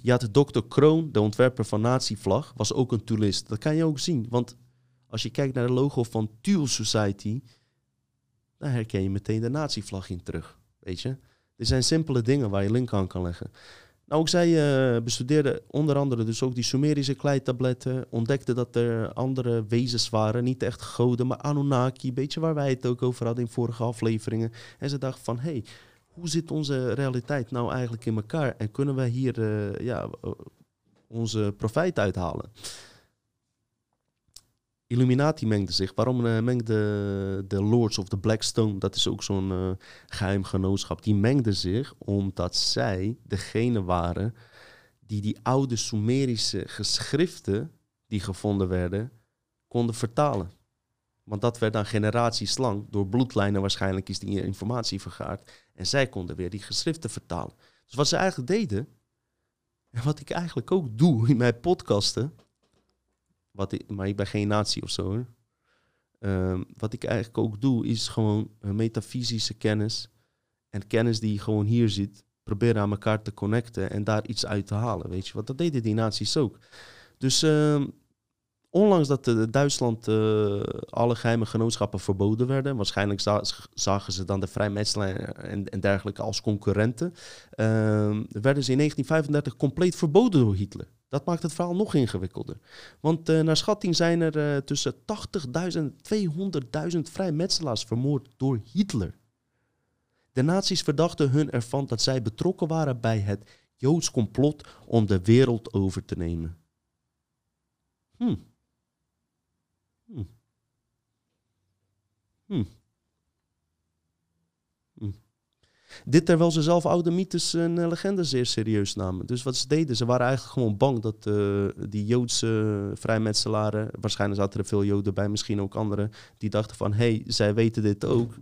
Je had Dr. Kroon, de ontwerper van Nazi-vlag, was ook een toolist. Dat kan je ook zien, want als je kijkt naar het logo van Tool Society, dan herken je meteen de Nazi-vlag in terug. Weet je? Er zijn simpele dingen waar je link aan kan leggen. Nou, ook zij uh, bestudeerde onder andere dus ook die Sumerische kleitabletten. Ontdekte dat er andere wezens waren. Niet echt goden, maar Anunnaki. Beetje waar wij het ook over hadden in vorige afleveringen. En ze dacht van, hé, hey, hoe zit onze realiteit nou eigenlijk in elkaar? En kunnen wij hier uh, ja, uh, onze profijt uithalen? Illuminati mengde zich. Waarom uh, mengde de Lords of the Blackstone, dat is ook zo'n uh, geheim genootschap, die mengden zich omdat zij degene waren die die oude Sumerische geschriften die gevonden werden, konden vertalen. Want dat werd dan generaties lang, door bloedlijnen waarschijnlijk is die informatie vergaard. En zij konden weer die geschriften vertalen. Dus wat ze eigenlijk deden, en wat ik eigenlijk ook doe in mijn podcasten, wat ik, maar ik ben geen natie of zo. Um, wat ik eigenlijk ook doe, is gewoon metafysische kennis en kennis die gewoon hier ziet, proberen aan elkaar te connecten en daar iets uit te halen. Weet je, want dat deden die naties ook. Dus um, onlangs dat uh, Duitsland uh, alle geheime genootschappen verboden werden, waarschijnlijk za zagen ze dan de vrijmetselaar en, en dergelijke als concurrenten, uh, werden ze in 1935 compleet verboden door Hitler. Dat maakt het verhaal nog ingewikkelder. Want uh, naar schatting zijn er uh, tussen 80.000 en 200.000 vrijmetselaars vermoord door Hitler. De nazi's verdachten hun ervan dat zij betrokken waren bij het Joods complot om de wereld over te nemen. Hm. Hm. Hm. Dit terwijl ze zelf oude mythes en uh, legendes zeer serieus namen. Dus wat ze deden, ze waren eigenlijk gewoon bang dat uh, die Joodse vrijmetselaren, waarschijnlijk zaten er veel Joden bij, misschien ook anderen, die dachten van, hé, hey, zij weten dit ook,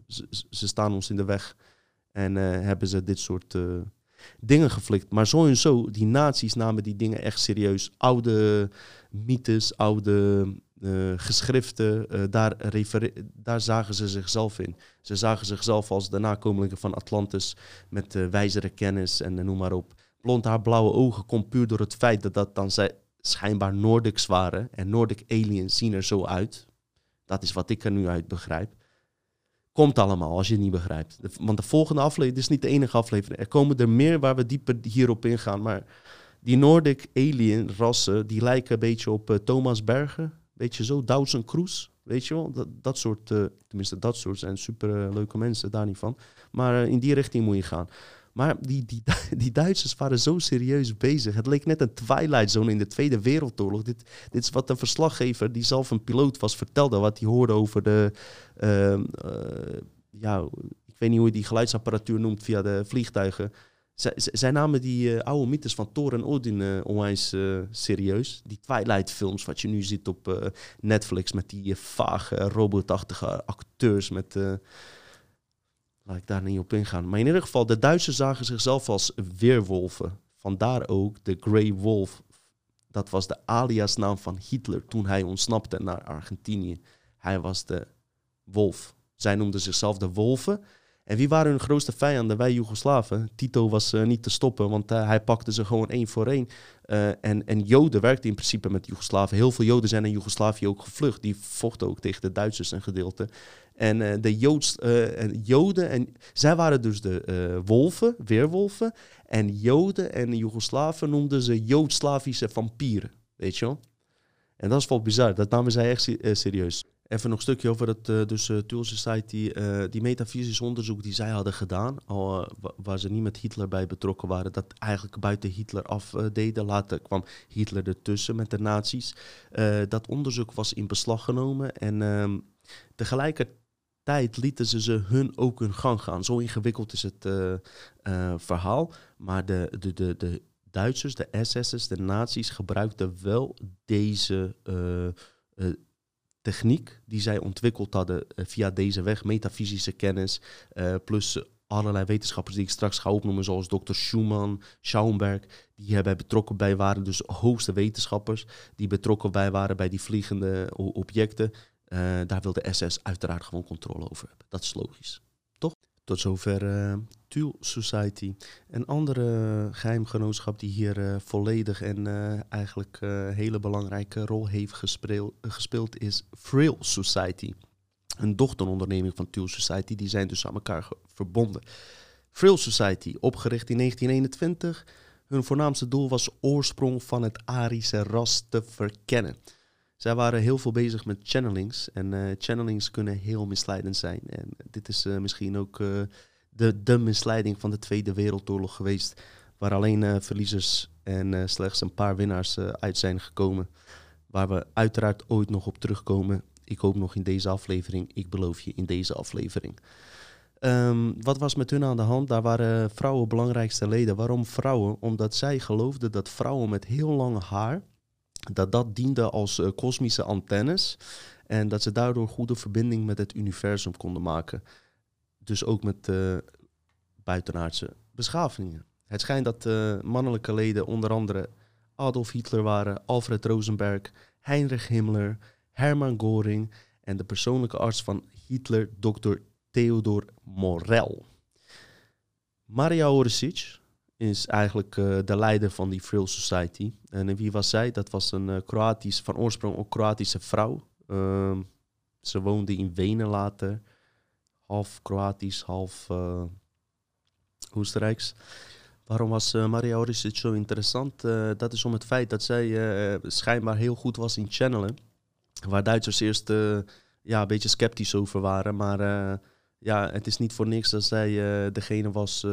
ze, staan ons in de weg. En hebben ze dit soort dingen geflikt. Maar zo en zo, die nazi's namen die dingen echt serieus. Oude mythes, oude uh, geschriften, uh, daar, daar zagen ze zichzelf in. Ze zagen zichzelf als de nakomelingen van Atlantis met uh, wijzere kennis en noem maar op. Blond haar, blauwe ogen komt puur door het feit dat dat dan zij schijnbaar Nordics waren. En Nordic aliens zien er zo uit. Dat is wat ik er nu uit begrijp. Komt allemaal als je het niet begrijpt. Want de volgende aflevering, is niet de enige aflevering. Er komen er meer waar we dieper hierop ingaan. Maar die Nordic alien rassen, die lijken een beetje op Thomas Bergen. Weet je zo, Doutzen Kroes, weet je wel. Dat, dat soort, uh, tenminste dat soort zijn super uh, leuke mensen, daar niet van. Maar uh, in die richting moet je gaan. Maar die, die, die Duitsers waren zo serieus bezig. Het leek net een Twilight Zone in de Tweede Wereldoorlog. Dit, dit is wat een verslaggever, die zelf een piloot was, vertelde. Wat hij hoorde over de... Ehm, ja, ik weet niet hoe je die geluidsapparatuur noemt via de vliegtuigen. Zij, namen die uh, oude mythes van Thor en Odin uh, onwijs uh, serieus. Die Twilight-films, wat je nu ziet op Netflix met die vage, robotachtige acteurs. Met, laat ik daar niet op ingaan. Maar in ieder geval, de Duitsers zagen zichzelf als weerwolven. Vandaar ook de Grey Wolf. Dat was de aliasnaam van Hitler toen hij ontsnapte naar Argentinië. Hij was de wolf. Zij noemden zichzelf de wolven. En wie waren hun grootste vijanden? Wij Joegoslaven. Tito was uh, niet te stoppen, want uh, hij pakte ze gewoon één voor één. Uh, en, en Joden werkten in principe met Joegoslaven. Heel veel Joden zijn in Joegoslavië ook gevlucht. Die vochten ook tegen de Duitsers een gedeelte. En de Joods, Joden, en zij waren dus de wolven, weerwolven. En Joden en Joegoslaven noemden ze Joodslavische vampieren. Weet je wel? En dat is wel bizar. Dat namen zij echt serieus. Even nog een stukje over het uh, dus, uh, Tool Society, die metafysisch onderzoek die zij hadden gedaan, waar ze niet met Hitler bij betrokken waren, dat eigenlijk buiten Hitler afdeden. Later kwam Hitler ertussen met de nazi's. dat onderzoek was in beslag genomen en um, tegelijkertijd lieten ze ze hun ook hun gang gaan. Zo ingewikkeld is het verhaal, maar de, de, de, de Duitsers, de SS'ers, de nazi's gebruikten wel deze techniek die zij ontwikkeld hadden uh, via deze weg, metafysische kennis, uh, plus allerlei wetenschappers die ik straks ga opnoemen, zoals Dr. Schumann, Schaumberg, die erbij betrokken bij waren, dus hoogste wetenschappers, die betrokken bij waren bij die vliegende objecten. Uh, daar wil de SS uiteraard gewoon controle over hebben. Dat is logisch? Tot zover uh, Tuul Society. Een andere geheimgenootschap die hier uh, volledig en eigenlijk een hele belangrijke rol heeft gespeeld, gespeeld is Frail Society. Een dochteronderneming van Tuul Society, die zijn dus aan elkaar verbonden. Frail Society, opgericht in 1921. Hun voornaamste doel was oorsprong van het Arische ras te verkennen. Zij waren heel veel bezig met channelings. En uh, channelings kunnen heel misleidend zijn. En dit is uh, misschien ook uh, de, de misleiding van de Tweede Wereldoorlog geweest. Waar alleen verliezers en slechts een paar winnaars uit zijn gekomen. Waar we uiteraard ooit nog op terugkomen. Ik hoop nog in deze aflevering. Ik beloof je in deze aflevering. Um, wat was met hun aan de hand? Daar waren vrouwen belangrijkste leden. Waarom vrouwen? Omdat zij geloofden dat vrouwen met heel lang haar dat dat diende als uh, kosmische antennes en dat ze daardoor goede verbinding met het universum konden maken. Dus ook met uh, buitenaardse beschavingen. Het schijnt dat uh, mannelijke leden onder andere Adolf Hitler waren, Alfred Rosenberg, Heinrich Himmler, Hermann Göring en de persoonlijke arts van Hitler, Dr. Theodor Morel. Maria Oresic, is eigenlijk uh, de leider van die Frill Society. En wie was zij? Dat was een uh, Kroatisch, van oorsprong ook Kroatische vrouw. Uh, ze woonde in Wenen later. Half Kroatisch, half Oostenrijks. Waarom was Maria Orisic zo interessant? dat is om het feit dat zij schijnbaar heel goed was in channelen. Waar Duitsers eerst ja, een beetje sceptisch over waren. Maar ja, het is niet voor niks dat zij degene was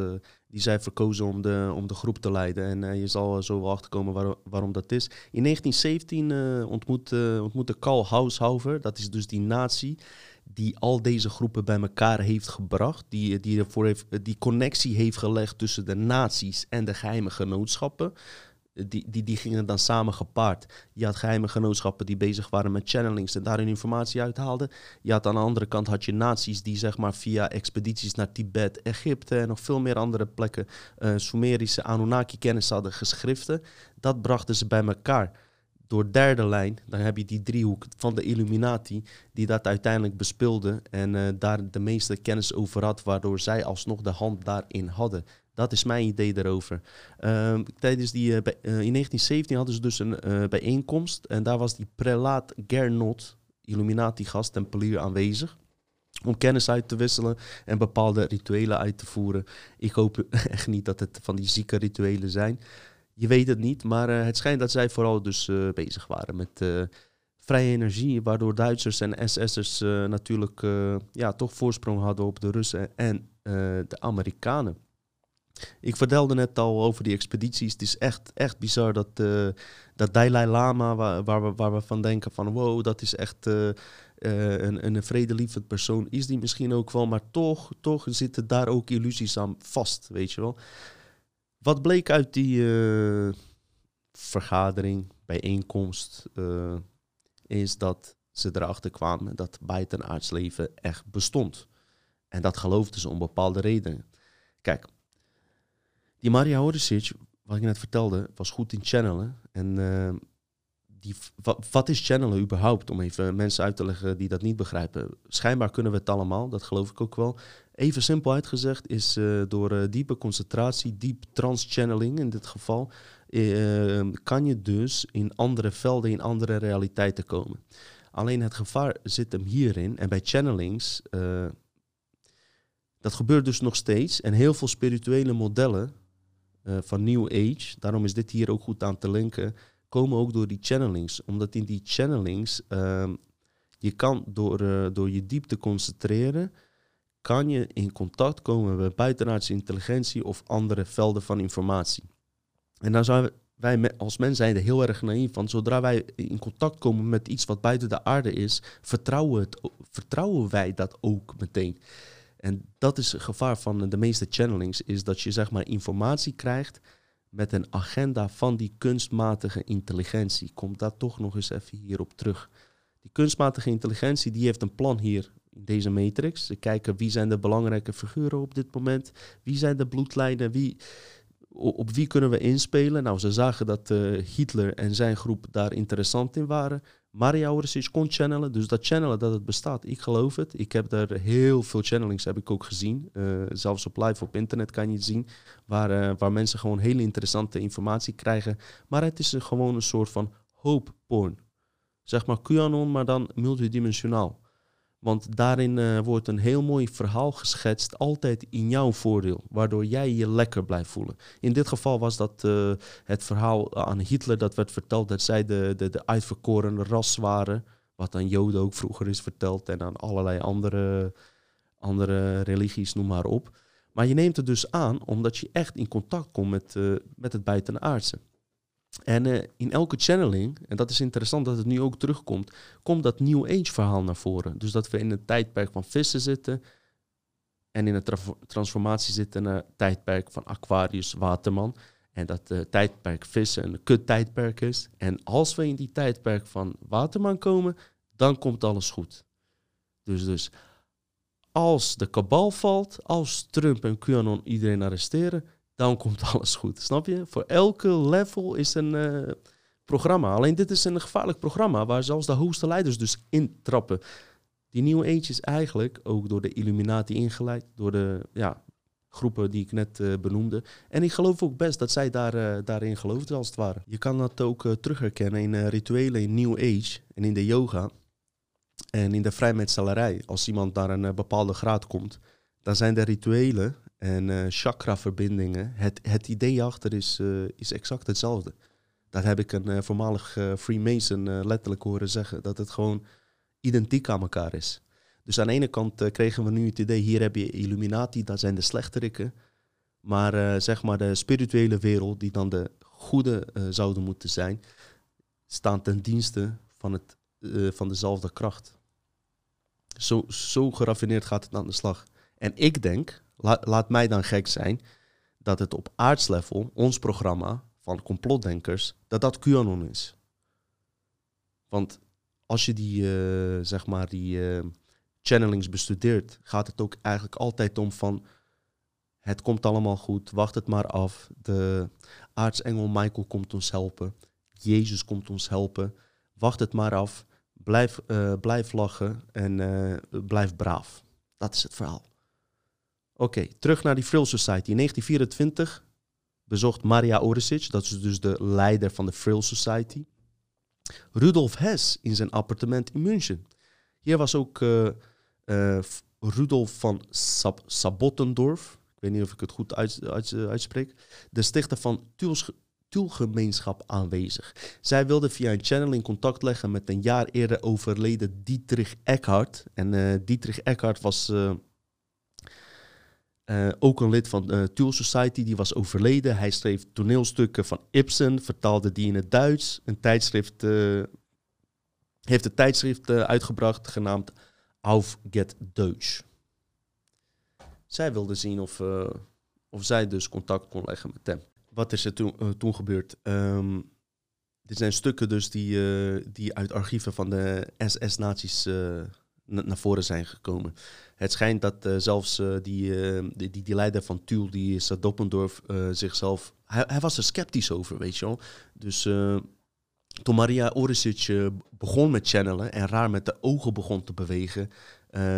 die zij verkozen om de, om de groep te leiden. En uh, je zal zo wel achterkomen waar, waarom dat is. In 1917 uh, ontmoet, uh, ontmoette Karl Haushofer, dat is dus die nazi die al deze groepen bij elkaar heeft gebracht. Die, die, ervoor heeft, die connectie heeft gelegd tussen de nazi's en de geheime genootschappen die, die, die gingen dan samen gepaard. Je had geheime genootschappen die bezig waren met channelings en daarin informatie uithaalden. Je had aan de andere kant had je naties die zeg maar via expedities naar Tibet, Egypte en nog veel meer andere plekken uh, Sumerische Anunnaki-kennis hadden geschriften. Dat brachten ze bij elkaar. Door derde lijn, dan heb je die driehoek van de Illuminati, die dat uiteindelijk bespulde en uh, daar de meeste kennis over had, waardoor zij alsnog de hand daarin hadden. Dat is mijn idee daarover. Uh, tijdens die, uh, in 1917 hadden ze dus een uh, bijeenkomst. En daar was die prelaat Gernot, Illuminati-gast, tempelier, aanwezig. Om kennis uit te wisselen en bepaalde rituelen uit te voeren. Ik hoop echt niet dat het van die zieke rituelen zijn. Je weet het niet, maar het schijnt dat zij vooral dus bezig waren met vrije energie. Waardoor Duitsers en SS'ers natuurlijk ja, toch voorsprong hadden op de Russen en de Amerikanen. Ik vertelde net al over die expedities. Het is echt, echt bizar dat, uh, dat Dalai Lama, waar, waar, we, waar we van denken van wow, dat is echt uh, een, een vredelievend persoon. Is die misschien ook wel, maar toch, toch zitten daar ook illusies aan vast, weet je wel. Wat bleek uit die vergadering, bijeenkomst, is dat ze erachter kwamen dat buitenaards leven echt bestond. En dat geloofden ze om bepaalde redenen. Kijk, die Maria Horicic, wat ik net vertelde, was goed in channelen. En uh, die, wat, is channelen überhaupt? Om even mensen uit te leggen die dat niet begrijpen. Schijnbaar kunnen we het allemaal, dat geloof ik ook wel. Even simpel uitgezegd is uh, door uh, diepe concentratie, diep trans-channeling in dit geval, kan je dus in andere velden, in andere realiteiten komen. Alleen het gevaar zit hem hierin. En bij channelings, dat gebeurt dus nog steeds. En heel veel spirituele modellen uh, van New Age, daarom is dit hier ook goed aan te linken, komen ook door die channelings. Omdat in die channelings, uh, je kan door, uh, door je diep te concentreren, kan je in contact komen met buitenaardse intelligentie of andere velden van informatie. En dan zijn wij als mens zijn er heel erg naïef van. Zodra wij in contact komen met iets wat buiten de aarde is, vertrouwen, het, vertrouwen wij dat ook meteen. En dat is het gevaar van de meeste channelings, is dat je zeg maar informatie krijgt met een agenda van die kunstmatige intelligentie. Komt daar toch nog eens even hierop terug. Die kunstmatige intelligentie die heeft een plan hier in deze matrix. Ze kijken wie zijn de belangrijke figuren op dit moment, wie zijn de bloedlijnen, wie, op wie kunnen we inspelen. Nou, ze zagen dat uh, Hitler en zijn groep daar interessant in waren. Maria Orsic kon channelen. Dus dat channelen, dat het bestaat, ik geloof het. Ik heb daar heel veel channelings heb ik ook gezien. Uh, zelfs op live op internet kan je het zien. Waar, uh, waar mensen gewoon hele interessante informatie krijgen. Maar het is gewoon een soort van hope porn. Zeg maar QAnon, maar dan multidimensionaal. Want daarin uh, wordt een heel mooi verhaal geschetst, altijd in jouw voordeel, waardoor jij je lekker blijft voelen. In dit geval was dat uh, het verhaal aan Hitler dat werd verteld dat zij de, de, de ras waren, wat aan Joden ook vroeger is verteld en aan allerlei andere, andere religies, noem maar op. Maar je neemt het dus aan omdat je echt in contact komt met, uh, met het buitenaardse. En uh, in elke channeling, en dat is interessant dat het nu ook terugkomt, komt dat New Age verhaal naar voren. Dus dat we in een tijdperk van vissen zitten en in een tra transformatie zitten het tijdperk van Aquarius, Waterman. En dat uh, tijdperk vissen een kut tijdperk is. En als we in die tijdperk van Waterman komen, dan komt alles goed. Dus, dus als de kabal valt, als Trump en QAnon iedereen arresteren, dan komt alles goed. Snap je? Voor elke level is een uh, programma. Alleen dit is een gevaarlijk programma waar zelfs de hoogste leiders dus intrappen. Die nieuwe Age is eigenlijk ook door de Illuminati ingeleid, door de ja, groepen die ik net uh, benoemde. En ik geloof ook best dat zij daar, uh, daarin geloofden, als het ware. Je kan dat ook uh, terugherkennen in rituelen in New Age en in de yoga en in de vrijmetselarij. Als iemand naar een bepaalde graad komt, dan zijn de rituelen en uh, chakra-verbindingen. Het, het idee achter is, uh, is exact hetzelfde. Dat heb ik een uh, voormalig Freemason letterlijk horen zeggen. Dat het gewoon identiek aan elkaar is. Dus aan de ene kant kregen we nu het idee, hier heb je Illuminati, dat zijn de slechterikken. Maar zeg maar de spirituele wereld, die dan de goede zouden moeten zijn, staan ten dienste van, het, van dezelfde kracht. Zo, zo geraffineerd gaat het aan de slag. En ik denk, La, laat mij dan gek zijn dat het op aardslevel, ons programma van complotdenkers, dat dat QAnon is. Want als je die, uh, zeg maar, die uh, channelings bestudeert, gaat het ook eigenlijk altijd om van het komt allemaal goed, wacht het maar af. De aartsengel Michael komt ons helpen. Jezus komt ons helpen. Wacht het maar af. Blijf, uh, blijf lachen en blijf braaf. Dat is het verhaal. Oké, terug naar die Frill Society. In 1924 bezocht Maria Oresic, dat is dus de leider van de Frill Society, Rudolf Hess in zijn appartement in München. Hier was ook uh, uh, Rudolf van Sab Sabottendorf, ik weet niet of ik het goed uit, uit, uitspreek, de stichter van Tuls Tuulgemeenschap aanwezig. Zij wilde via een channeling contact leggen met een jaar eerder overleden Dietrich Eckhart. En uh, Dietrich Eckhart was uh, ook een lid van de uh, Tool Society, die was overleden. Hij schreef toneelstukken van Ibsen, vertaalde die in het Duits. Een tijdschrift, uh, heeft een tijdschrift uitgebracht genaamd Auf get Deutsch. Zij wilde zien of, of zij dus contact kon leggen met hem. Wat is er toen, toen gebeurd? Um, dit zijn stukken dus die, die uit archieven van de SS-naties naar voren zijn gekomen. Het schijnt dat uh, zelfs die, uh, die, die, die, leider van Tuul, die Sadoppendorf, zichzelf... Hij, hij, was er sceptisch over, weet je wel. Dus toen Maria Orisic begon met channelen en raar met de ogen begon te bewegen...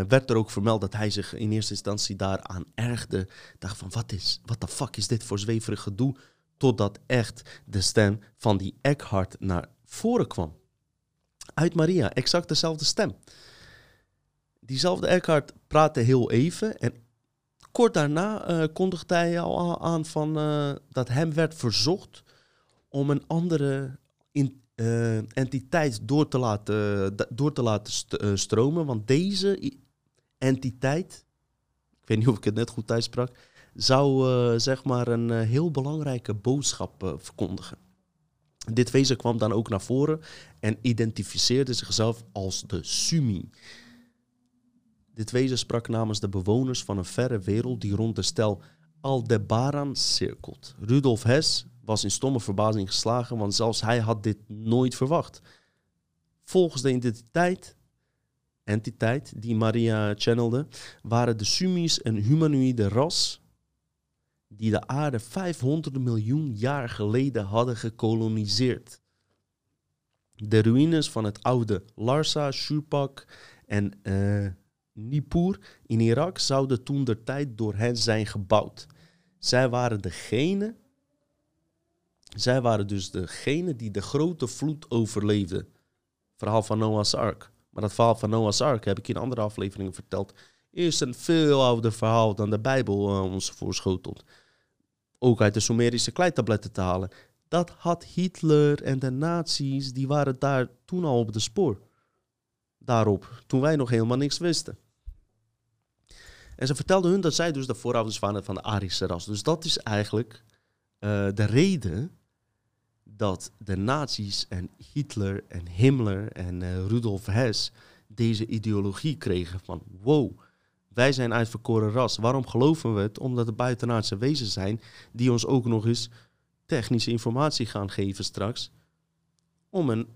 werd er ook vermeld dat hij zich in eerste instantie daaraan ergde. Dacht van, wat is, wat de fuck is dit voor zweverig gedoe? Totdat echt de stem van die Eckhart naar voren kwam. Uit Maria, exact dezelfde stem diezelfde Eckhart praatte heel even en kort daarna uh, kondigde hij al aan van, uh, dat hem werd verzocht om een andere in, uh, entiteit door te laten, door te laten st stromen. Want deze entiteit, ik weet niet of ik het net goed uitsprak, zou zeg maar een heel belangrijke boodschap verkondigen. Dit wezen kwam dan ook naar voren en identificeerde zichzelf als de Sumi. Dit wezen sprak namens de bewoners van een verre wereld die rond de stel Aldebaran cirkelt. Rudolf Hess was in stomme verbazing geslagen, want zelfs hij had dit nooit verwacht. Volgens de identiteit, entiteit die Maria channelde, waren de Sumis een humanoïde ras die de aarde 500 miljoen jaar geleden hadden gekoloniseerd. De ruïnes van het oude Larsa, Shurpak en uh, Nippur in Irak zouden toen der tijd door hen zijn gebouwd. Zij waren degene, zij waren dus degene die de grote vloed overleefden. Verhaal van Noah's Ark. Maar dat verhaal van Noah's Ark heb ik in andere afleveringen verteld. Is een veel ouder verhaal dan de Bijbel uh, ons voorschotelt. Ook uit de Sumerische kleitabletten te halen. Dat had Hitler en de nazi's, die waren daar toen al op de spoor. Daarop, toen wij nog helemaal niks wisten. En ze vertelden hun dat zij dus de voorouders waren van de Arische ras. Dus dat is eigenlijk uh, de reden dat de nazi's en Hitler en Himmler en uh, Rudolf Hess deze ideologie kregen van wow, wij zijn uitverkoren ras. Waarom geloven we het? Omdat het buitenaardse wezens zijn die ons ook nog eens technische informatie gaan geven straks om een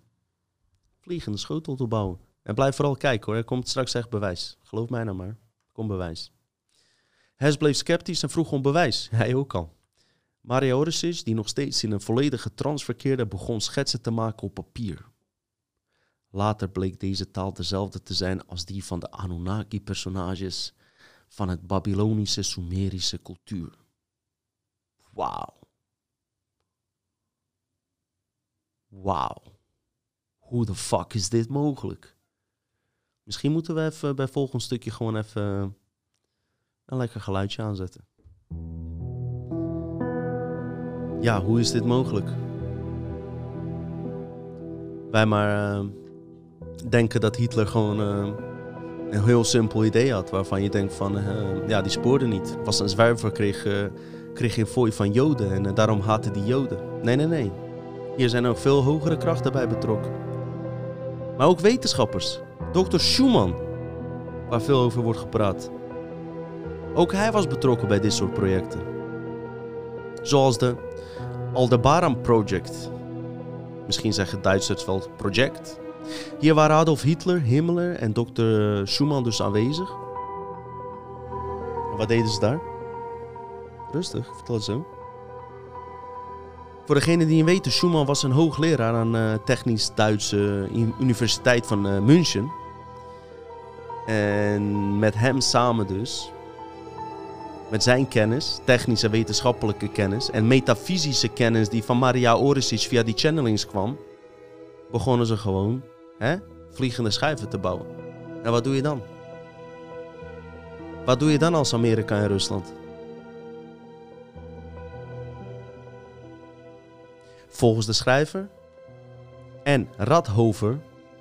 vliegende schotel te bouwen. En blijf vooral kijken hoor, er komt straks echt bewijs. Geloof mij nou maar, komt bewijs. Hess bleef sceptisch en vroeg om bewijs. Hij ook al. Mario Oresic, die nog steeds in een volledige trance verkeerde, begon schetsen te maken op papier. Later bleek deze taal dezelfde te zijn als die van de Anunnaki-personages van het Babylonische Sumerische cultuur. Wauw. Wauw. Hoe de fuck is dit mogelijk? Misschien moeten we even bij volgend stukje gewoon even een lekker geluidje aanzetten. Ja, hoe is dit mogelijk? Wij maar uh, denken dat Hitler gewoon uh, een heel simpel idee had. Waarvan je denkt van, ja, die spoorde niet. Was een zwerver, kreeg, kreeg geen fooi van Joden en daarom haatte die Joden. Nee, nee, nee. Hier zijn ook veel hogere krachten bij betrokken. Maar ook wetenschappers. Dr. Schumann, waar veel over wordt gepraat. Ook hij was betrokken bij dit soort projecten. Zoals de Aldebaran Project. Misschien zeggen Duitsers wel project. Hier waren Adolf Hitler, Himmler en Dr. Schumann dus aanwezig. wat deden ze daar? Rustig, vertel het zo. Voor degene die niet weten, Schumann was een hoogleraar aan de uh, Technisch Duitse Universiteit van uh, München. En met hem samen dus, met zijn kennis, technische wetenschappelijke kennis en metafysische kennis die van Maria Oresic via die channelings kwam, begonnen ze gewoon hè, vliegende schijven te bouwen. En wat doe je dan? Wat doe je dan als Amerika en Rusland? Volgens de schrijver en Radhover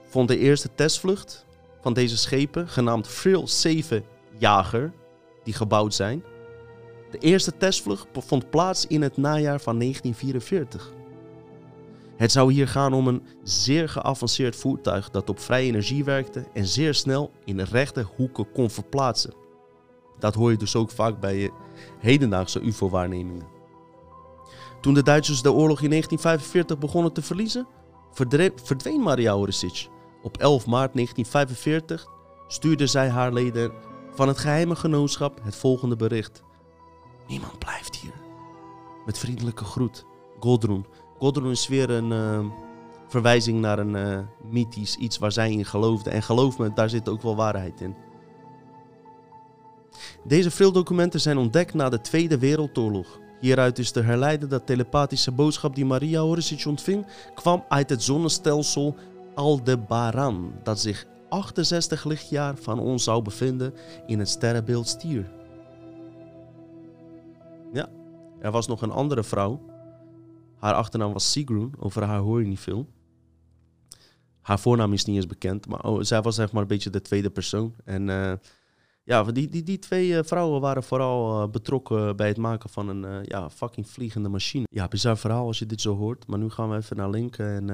vond de eerste testvlucht van deze schepen, genaamd Frill 7 Jager, die gebouwd zijn. De eerste testvlucht vond plaats in het najaar van 1944. Het zou hier gaan om een zeer geavanceerd voertuig dat op vrije energie werkte en zeer snel in rechte hoeken kon verplaatsen. Dat hoor je dus ook vaak bij hedendaagse UFO-waarnemingen. Toen de Duitsers de oorlog in 1945 begonnen te verliezen, verdween Maria Oresic. Op 11 maart 1945 stuurde zij haar leden van het geheime genootschap het volgende bericht. Niemand blijft hier. Met vriendelijke groet, Godrun. Godrun is weer een uh, verwijzing naar een uh, mythisch iets waar zij in geloofde. En geloof me, daar zit ook wel waarheid in. Deze veel documenten zijn ontdekt na de Tweede Wereldoorlog. Hieruit is te herleiden dat telepathische boodschap die Maria Oresic ontving, kwam uit het zonnestelsel Aldebaran, dat zich 68 lichtjaar van ons zou bevinden in het sterrenbeeld Stier. Ja, er was nog een andere vrouw. Haar achternaam was Sigrun, over haar hoor je niet veel. Haar voornaam is niet eens bekend, maar oh, zij was zeg maar een beetje de tweede persoon. En uh, ja, die, die, die twee uh, vrouwen waren vooral uh, betrokken bij het maken van een ja, fucking vliegende machine. Ja, bizar verhaal als je dit zo hoort. Maar nu gaan we even naar linken en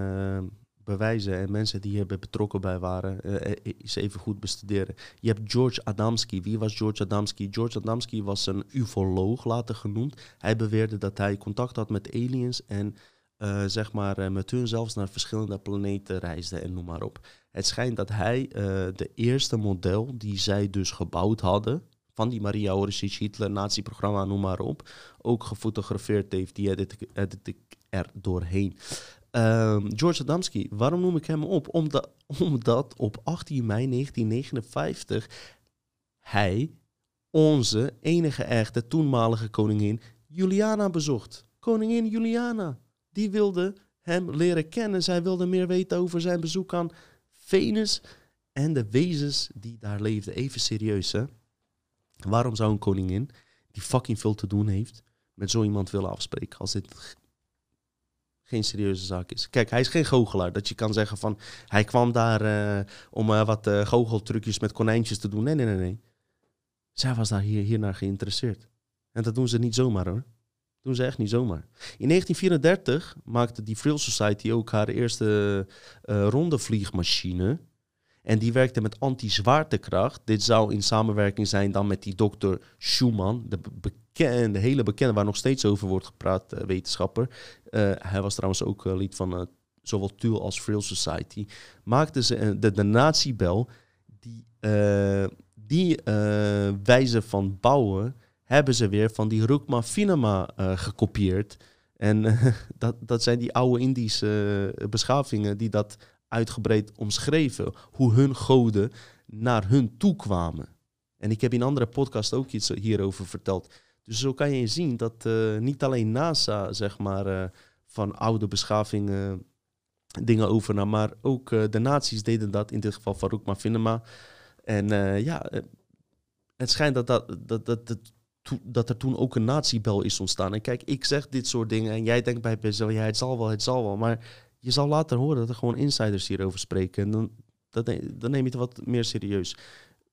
bewijzen. En mensen die hier betrokken bij waren, eens even goed bestuderen. Je hebt George Adamski. Wie was George Adamski? George Adamski was een ufoloog, later genoemd. Hij beweerde dat hij contact had met aliens en... zeg maar, met hun zelfs naar verschillende planeten reisde en noem maar op. Het schijnt dat hij uh, de eerste model die zij dus gebouwd hadden, van die Maria Oresic, Hitler, nazi-programma, noem maar op, ook gefotografeerd heeft. Die edit ik er doorheen. Ehm, George Adamski, waarom noem ik hem op? Omdat, omdat op 18 mei 1959 hij onze enige echte toenmalige koningin Juliana bezocht. Koningin Juliana, die wilde hem leren kennen. Zij wilde meer weten over zijn bezoek aan Venus en de wezens die daar leefden. Even serieus, hè? Waarom zou een koningin die fucking veel te doen heeft met zo iemand willen afspreken als dit geen serieuze zaak is. Kijk, hij is geen goochelaar. Dat je kan zeggen van hij kwam daar uh, om uh, wat uh, goocheltrucjes met konijntjes te doen. Nee, nee, nee, nee. Zij was daar hier, hiernaar geïnteresseerd. En dat doen ze niet zomaar hoor. Dat doen ze echt niet zomaar. In 1934 maakte die Frill Society ook haar eerste rondevliegmachine. En die werkte met anti-zwaartekracht. Dit zou in samenwerking zijn dan met die dokter Schumann, de bekende, hele bekende, waar nog steeds over wordt gepraat, uh, wetenschapper. Uh, hij was trouwens ook uh, lid van zowel TUL als Frill Society. Maakten ze de, de natiebel, die, die wijze van bouwen, hebben ze weer van die Rukma Finama gekopieerd. En dat, dat zijn die oude Indische beschavingen die dat uitgebreid omschreven. Hoe hun goden naar hun toe kwamen. En ik heb in andere podcasts ook iets hierover verteld. Dus zo kan je zien dat uh, niet alleen NASA, zeg maar, uh, van oude beschavingen uh, dingen overnam, maar ook de naties deden dat, in dit geval Farouk Mafinema. En ja, het schijnt dat, dat, dat, dat, dat, dat er toen ook een natiebel is ontstaan. En kijk, ik zeg dit soort dingen en jij denkt bij jezelf, ja, het zal wel, het zal wel. Maar je zal later horen dat er gewoon insiders hierover spreken. En dan, dan neem je het wat meer serieus.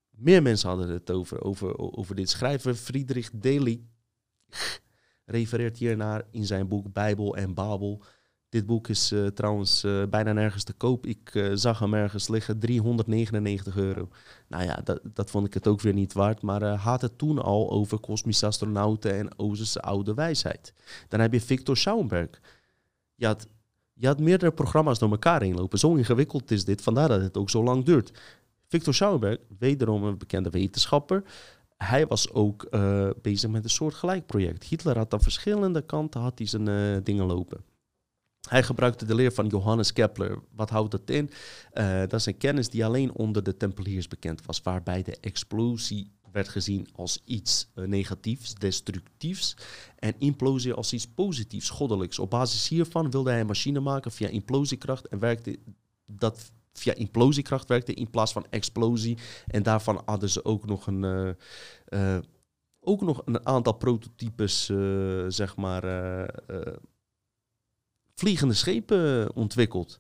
Meer mensen hadden het over, over, over dit. Schrijver Friedrich Daly refereert hiernaar in zijn boek Bijbel en Babel. Dit boek is uh, trouwens uh, bijna nergens te koop. Ik uh, zag hem ergens liggen, 399 euro. Nou ja, dat, dat vond ik het ook weer niet waard. Maar had het toen al over kosmische astronauten en Oosterse oude wijsheid. Dan heb je Victor Schauenberg. Je had, je had meerdere programma's door elkaar heen lopen. Zo ingewikkeld is dit, vandaar dat het ook zo lang duurt. Victor Schauenberg, wederom een bekende wetenschapper. Hij was ook uh, bezig met een soortgelijk project. Hitler had aan verschillende kanten had hij zijn uh, dingen lopen. Hij gebruikte de leer van Johannes Kepler. Wat houdt dat in? Uh, dat is een kennis die alleen onder de Tempeliers bekend was, waarbij de explosie werd gezien als iets negatiefs, destructiefs, en implosie als iets positiefs, goddelijks. Op basis hiervan wilde hij een machine maken via implosiekracht en werkte dat via implosiekracht werkte in plaats van explosie. En daarvan hadden ze ook nog een, uh, uh, ook nog een aantal prototypes, zeg maar, vliegende schepen ontwikkeld.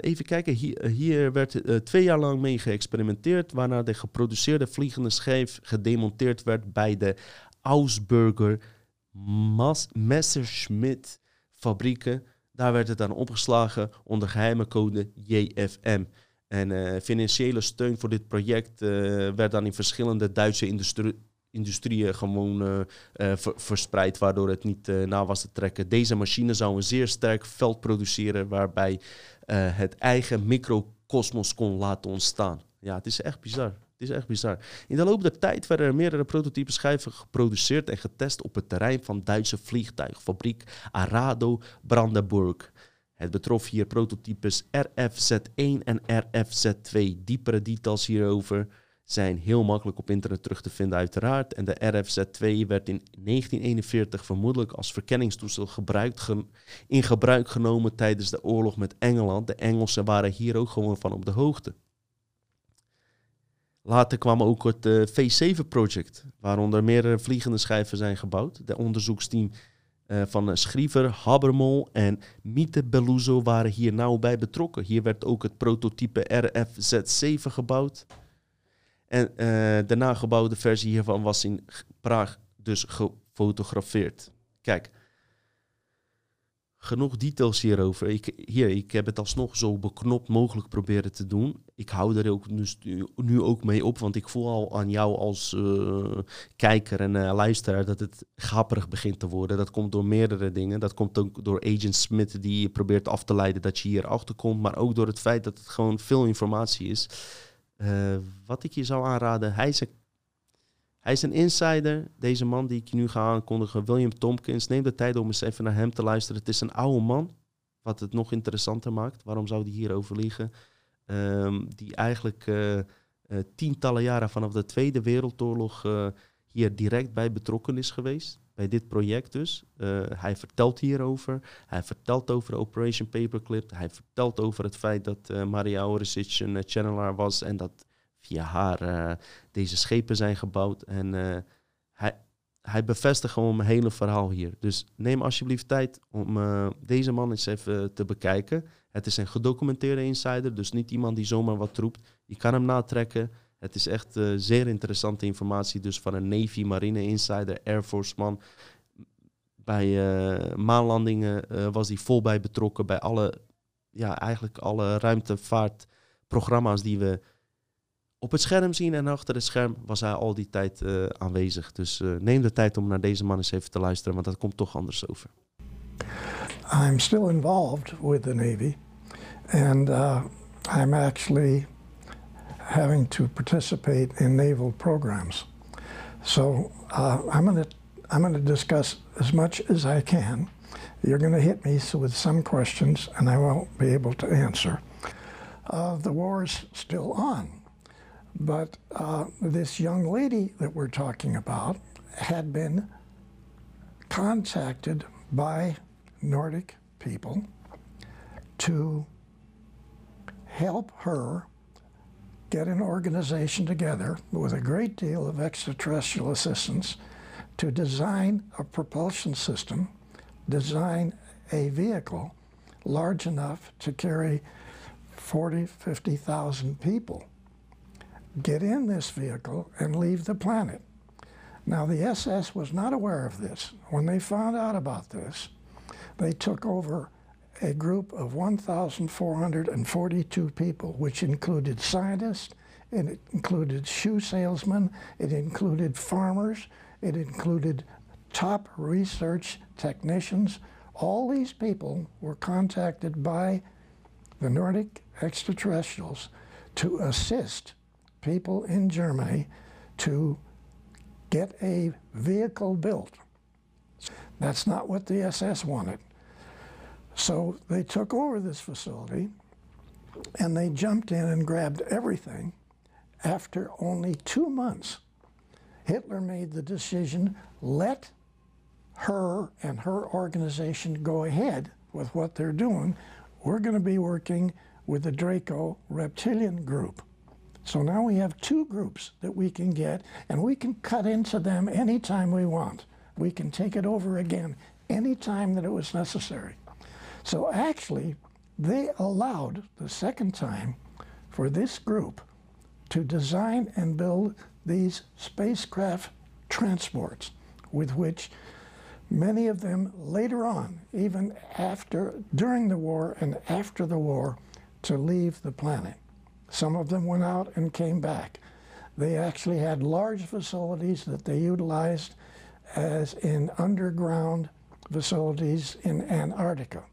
even kijken, hier, hier werd twee jaar lang mee geëxperimenteerd, waarna de geproduceerde vliegende schijf gedemonteerd werd bij de Augsburger Messerschmitt fabrieken daar werd het dan opgeslagen onder geheime code JFM. En financiële steun voor dit project werd dan in verschillende Duitse industrie industrieën gewoon uh, ver verspreid, waardoor het niet na was te trekken. Deze machine zou een zeer sterk veld produceren, waarbij het eigen microcosmos kon laten ontstaan. Ja, het is echt bizar. Het is echt bizar. In de loop der tijd werden er meerdere prototype schijven geproduceerd en getest op het terrein van Duitse vliegtuigfabriek Arado Brandenburg. Het betrof hier prototypes RFZ1 en RFZ2. Diepere details hierover zijn heel makkelijk op internet terug te vinden uiteraard. En de RFZ2 werd in 1941 vermoedelijk als verkenningstoestel gebruikt in gebruik genomen tijdens de oorlog met Engeland. De Engelsen waren hier ook gewoon van op de hoogte. Later kwam ook het uh, V7-project, waaronder meerdere vliegende schijven zijn gebouwd. De onderzoeksteam uh, van Schriever, Habermol en Miete Beluso waren hier nauw bij betrokken. Hier werd ook het prototype RFZ7 gebouwd. En uh, de nagebouwde versie hiervan was in Praag dus gefotografeerd. Kijk, genoeg details hierover. Ik, hier, ik heb het alsnog zo beknopt mogelijk proberen te doen. Ik hou er ook nu, nu ook mee op, want ik voel al aan jou als uh, kijker en uh, luisteraar dat het grapperig begint te worden. Dat komt door meerdere dingen. Dat komt ook door Agent Smith die probeert af te leiden dat je hier achter komt, maar ook door het feit dat het gewoon veel informatie is. Uh, wat ik je zou aanraden, hij is een hij is een insider, deze man die ik nu ga aankondigen, William Tompkins. Neem de tijd om eens even naar hem te luisteren. Het is een oude man, wat het nog interessanter maakt. Waarom zou die hierover liegen? Ehm, die eigenlijk eh, eh, tientallen jaren vanaf de Tweede Wereldoorlog eh, hier direct bij betrokken is geweest. Bij dit project dus. Eh, hij vertelt hierover. Hij vertelt over Operation Paperclip. Hij vertelt over het feit dat eh, Maria Oresic een eh, channeler was en dat via haar deze schepen zijn gebouwd. En hij, hij bevestigt gewoon mijn hele verhaal hier. Dus neem alsjeblieft tijd om deze man eens even te bekijken. Het is een gedocumenteerde insider, dus niet iemand die zomaar wat roept. Je kan hem natrekken. Het is echt eh, zeer interessante informatie, dus van een Navy, Marine insider, Air Force man. Bij eh, maanlandingen eh, was hij vol bij betrokken, bij alle, ja, eigenlijk alle ruimtevaartprogramma's die we op het scherm zien. En achter het scherm was hij al die tijd aanwezig. Dus neem de tijd om naar deze man eens even te luisteren, want dat komt toch anders over. I'm still involved with the Navy, and uh, I'm actually having to participate in naval programs. So uh, I'm going to I'm going to discuss as much as I can. You're going to hit me with some questions, and I won't be able to answer. Uh, the war is still on, but uh, this young lady that we're talking about had been contacted by Nordic people to help her get an organization together with a great deal of extraterrestrial assistance to design a propulsion system, design a vehicle large enough to carry 40, 50,000 people. Get in this vehicle and leave the planet. Now, the SS was not aware of this. When they found out about this, they took over a group of 1,442 people, which included scientists, it included shoe salesmen, it included farmers, it included top research technicians. All these people were contacted by the Nordic extraterrestrials to assist people in Germany to get a vehicle built. That's not what the SS wanted. So they took over this facility and they jumped in and grabbed everything. After only two months, Hitler made the decision let her and her organization go ahead with what they're doing. We're going to be working with the Draco Reptilian Group. So now we have two groups that we can get, and we can cut into them anytime we want. We can take it over again anytime that it was necessary. So actually, they allowed the second time for this group to design and build these spacecraft transports with which many of them later on, even after, during the war and after the war, to leave the planet. Some of them went out and came back. They actually had large facilities that they utilized as in underground facilities in Antarctica.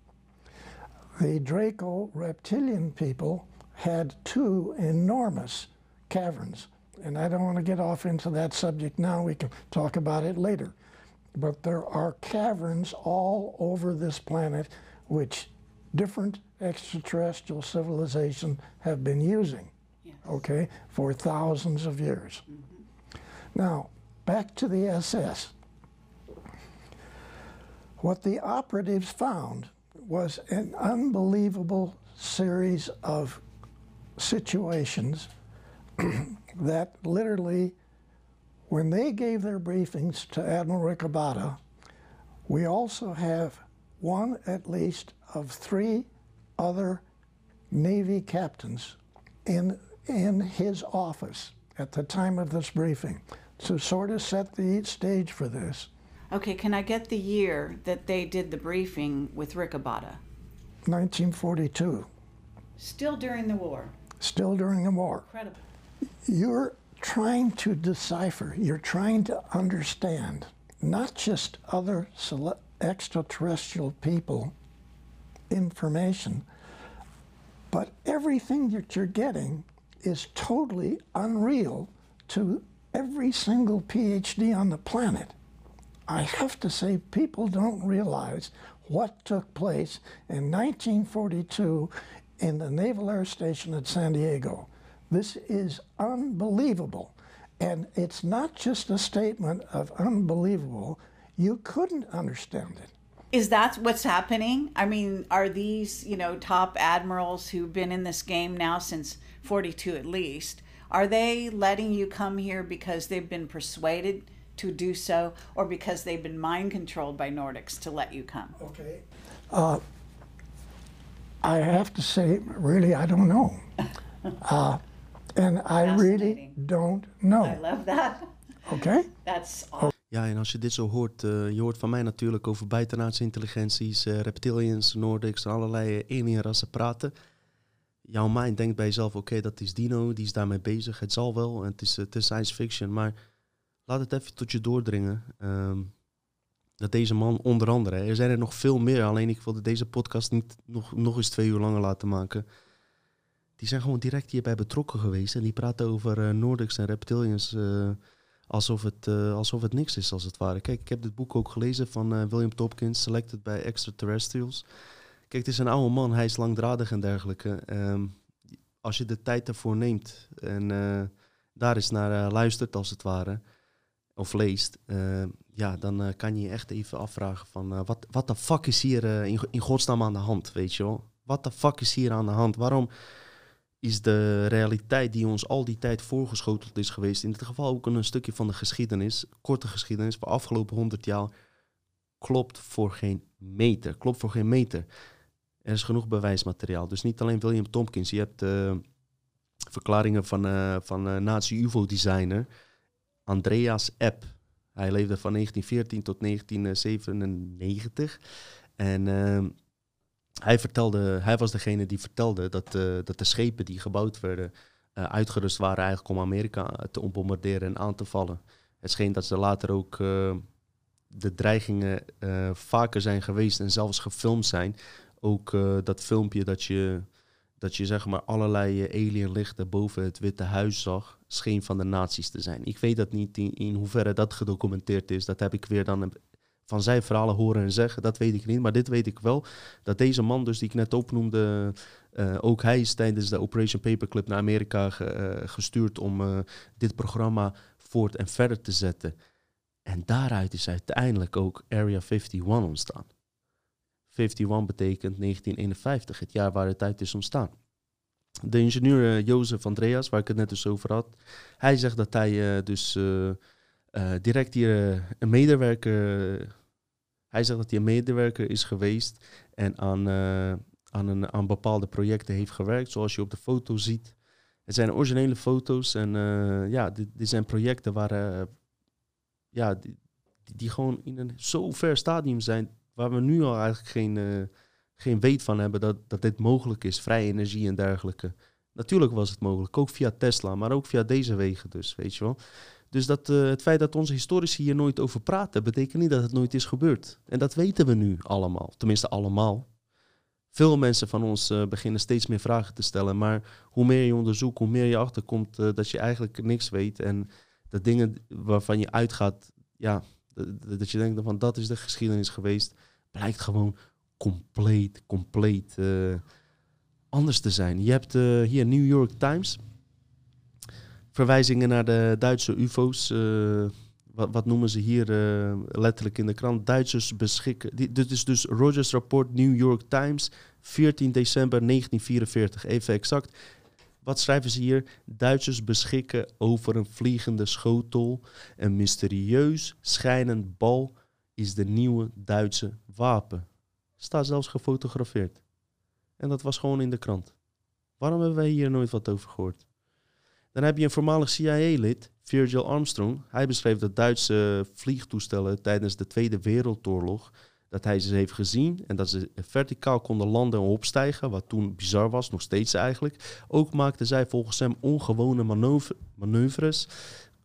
The Draco reptilian people had two enormous caverns. And I don't want to get off into that subject now, we can talk about it later. But there are caverns all over this planet which different extraterrestrial civilizations have been using, Yes. okay, for thousands of years. Mm-hmm. Now, back to the SS. What the operatives found was an unbelievable series of situations that literally, when they gave their briefings to Admiral Ricabata, we also have one at least of three other Navy captains in, in his office at the time of this briefing to sort of set the stage for this. Okay, can I get the year that they did the briefing with Ricabata? 1942, Still during the war. still during the war. Incredible. You're trying to decipher, you're trying to understand not just other extraterrestrial people information, but everything that you're getting is totally unreal to every single PhD on the planet. I have to say, people don't realize what took place in 1942 in the Naval Air Station at San Diego. This is unbelievable. And it's not just a statement of unbelievable, you couldn't understand it. Is that what's happening? I mean, are these, you know, top admirals who've been in this game now since 42 at least, are they letting you come here because they've been persuaded to do so or because they've been mind controlled by Nordics to let you come? Okay. Uh, I have to say, really, I don't know. Uh, and I really don't know. I love that. Okay? That's awesome. Ja, en als je dit zo hoort, eh, je hoort van mij natuurlijk over buitenaardse intelligenties, eh, reptilians, Nordics allerlei eh, alienrassen praten. Jouw mind denkt bij jezelf, oké, dat is Dino, die is daarmee bezig, het zal wel, het is, het is science fiction, maar laat het even tot je doordringen. ehm, dat deze man onder andere, er zijn er nog veel meer, alleen ik wilde deze podcast niet nog, nog eens twee uur langer laten maken. Die zijn gewoon direct hierbij betrokken geweest en die praten over Nordics en reptilians eh, alsof, het, eh, alsof het niks is, als het ware. Kijk, ik heb dit boek ook gelezen van William Topkins, Selected by Extraterrestrials. Kijk, het is een oude man, hij is langdradig en dergelijke. Ehm, als je de tijd ervoor neemt en daar eens naar luistert, als het ware, of leest, eh, ja, dan eh, kan je echt even afvragen van, eh, wat, wat de fuck is hier in, in godsnaam aan de hand, weet je wel? Wat de fuck is hier aan de hand? Waarom is de realiteit die ons al die tijd voorgeschoteld is geweest, in dit geval ook een stukje van de geschiedenis, korte geschiedenis van afgelopen honderd jaar, klopt voor geen meter. Klopt voor geen meter. Er is genoeg bewijsmateriaal. Dus niet alleen William Tompkins. Je hebt verklaringen van, van nazi-UFO-designer Andreas Epp. Hij leefde van 1914 tot 1997. En ehm, hij, vertelde, hij was degene die vertelde dat, eh, dat de schepen die gebouwd werden... eh, uitgerust waren eigenlijk om Amerika te bombarderen en aan te vallen. Het scheen dat ze later ook... eh, de dreigingen eh, vaker zijn geweest en zelfs gefilmd zijn. Ook eh, dat filmpje dat je, dat je zeg maar allerlei eh, alienlichten boven het Witte Huis zag, scheen van de nazi's te zijn. Ik weet dat niet in, in hoeverre dat gedocumenteerd is. Dat heb ik weer dan van zijn verhalen horen en zeggen. Dat weet ik niet, maar dit weet ik wel. Dat deze man dus die ik net opnoemde, eh, ook hij is tijdens de Operation Paperclip naar Amerika ge- eh, gestuurd om eh, dit programma voort en verder te zetten. En daaruit is uiteindelijk ook Area 51 ontstaan. 51 betekent 1951, het jaar waar het uit is ontstaan. De ingenieur eh, Jozef Andreas, waar ik het net dus over had, hij zegt dat hij eh, dus eh, direct hier een medewerker, hij zegt dat hij een medewerker is geweest en aan, aan, een, aan bepaalde projecten heeft gewerkt, zoals je op de foto ziet. Het zijn originele foto's en ja, dit, dit zijn projecten waar ja, die, die gewoon in een zo ver stadium zijn, waar we nu al eigenlijk geen, eh, geen weet van hebben dat, dat dit mogelijk is, vrije energie en dergelijke. Natuurlijk was het mogelijk, ook via Tesla, maar ook via deze wegen dus, weet je wel. Dus dat, eh, het feit dat onze historici hier nooit over praten, betekent niet dat het nooit is gebeurd. En dat weten we nu allemaal, tenminste allemaal. Veel mensen van ons eh, beginnen steeds meer vragen te stellen, maar hoe meer je onderzoekt, hoe meer je achterkomt dat je eigenlijk niks weet. En dat dingen waarvan je uitgaat, ja, dat je denkt van dat is de geschiedenis geweest, blijkt gewoon compleet, compleet eh, anders te zijn. Je hebt eh, hier New York Times, verwijzingen naar de Duitse UFO's. eh, wat, wat noemen ze hier letterlijk in de krant? Duitsers beschikken. Die, dit is dus Rogers Rapport New York Times, 14 december 1944. Even exact. Wat schrijven ze hier? Duitsers beschikken over een vliegende schotel. Een mysterieus schijnend bal is de nieuwe Duitse wapen. Staat zelfs gefotografeerd. En dat was gewoon in de krant. Waarom hebben wij hier nooit wat over gehoord? Dan heb je een voormalig CIA-lid, Virgil Armstrong. Hij beschreef dat Duitse vliegtoestellen tijdens de Tweede Wereldoorlog dat hij ze heeft gezien en dat ze verticaal konden landen en opstijgen, wat toen bizar was, nog steeds eigenlijk. Ook maakten zij volgens hem ongewone manoeuvre- manoeuvres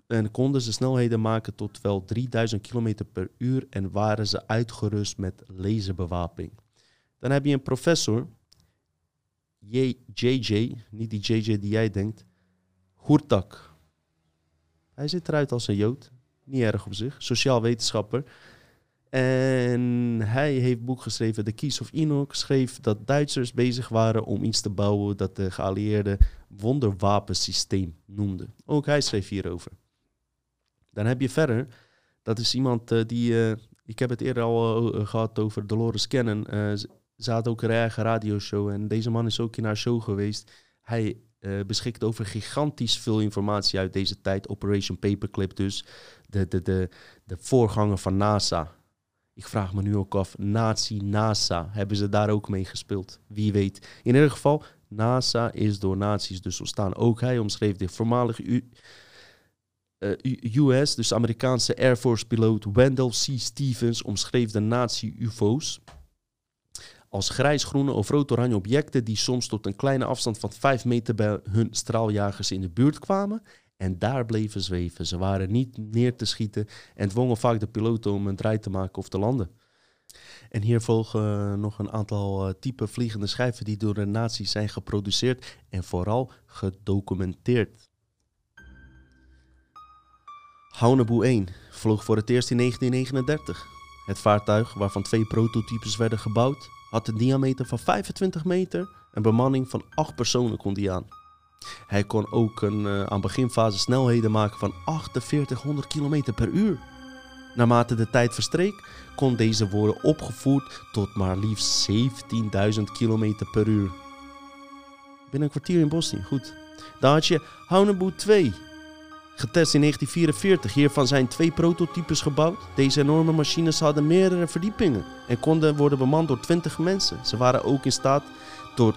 en konden ze snelheden maken tot wel 3000 km per uur en waren ze uitgerust met laserbewapening. Dan heb je een professor, JJ, niet die JJ die jij denkt, Hoertak. Hij ziet eruit als een Jood, niet erg op zich, sociaal wetenschapper. En hij heeft boek geschreven, The Keys of Enoch. Schreef dat Duitsers bezig waren om iets te bouwen dat de geallieerden wonderwapensysteem noemden. Ook hij schreef hierover. Dan heb je verder, dat is iemand uh, die, uh, ik heb het eerder al uh, gehad over Dolores Cannon. ze had ook een eigen radioshow en deze man is ook in haar show geweest. Hij beschikt over gigantisch veel informatie uit deze tijd. Operation Paperclip dus, de, de, de, de voorganger van NASA. Ik vraag me nu ook af, Nazi NASA, hebben ze daar ook mee gespeeld? Wie weet. In ieder geval, NASA is door nazi's dus ontstaan. Ook hij omschreef de voormalige U US, dus Amerikaanse Air Force piloot Wendell C. Stevens, omschreef de nazi-UFO's als grijsgroene of rood-oranje objecten die soms tot een kleine afstand van 5 meter bij hun straaljagers in de buurt kwamen en daar bleven zweven. Ze waren niet neer te schieten en dwongen vaak de piloten om een draai te maken of te landen. En hier volgen nog een aantal uh, type vliegende schijven die door de nazi's zijn geproduceerd en vooral gedocumenteerd. Haunebu 1 vloog voor het eerst in 1939. Het vaartuig, waarvan twee prototypes werden gebouwd, had een diameter van 25 meter en bemanning van 8 personen kon die aan. Hij kon ook een, uh, aan beginfase snelheden maken van 4800 km per uur. Naarmate de tijd verstreek, kon deze worden opgevoerd tot maar liefst 17.000 km per uur. Binnen een kwartier in Bosnië, goed. Dan had je Haunebu 2, getest in 1944. Hiervan zijn twee prototypes gebouwd. Deze enorme machines hadden meerdere verdiepingen en konden worden bemand door 20 mensen. Ze waren ook in staat tot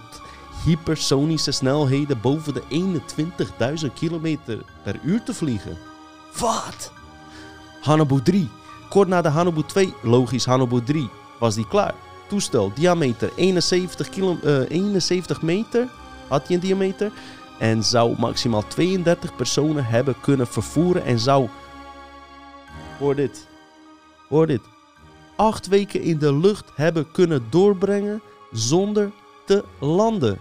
hypersonische snelheden boven de 21.000 km per uur te vliegen. Wat? Hanabu 3. Kort na de Hanabu 2, logisch Hanabu 3, was die klaar. Toestel, diameter 71, kilo, uh, 71 meter had hij een diameter. En zou maximaal 32 personen hebben kunnen vervoeren. En zou, hoor dit, hoor dit, acht weken in de lucht hebben kunnen doorbrengen zonder te landen.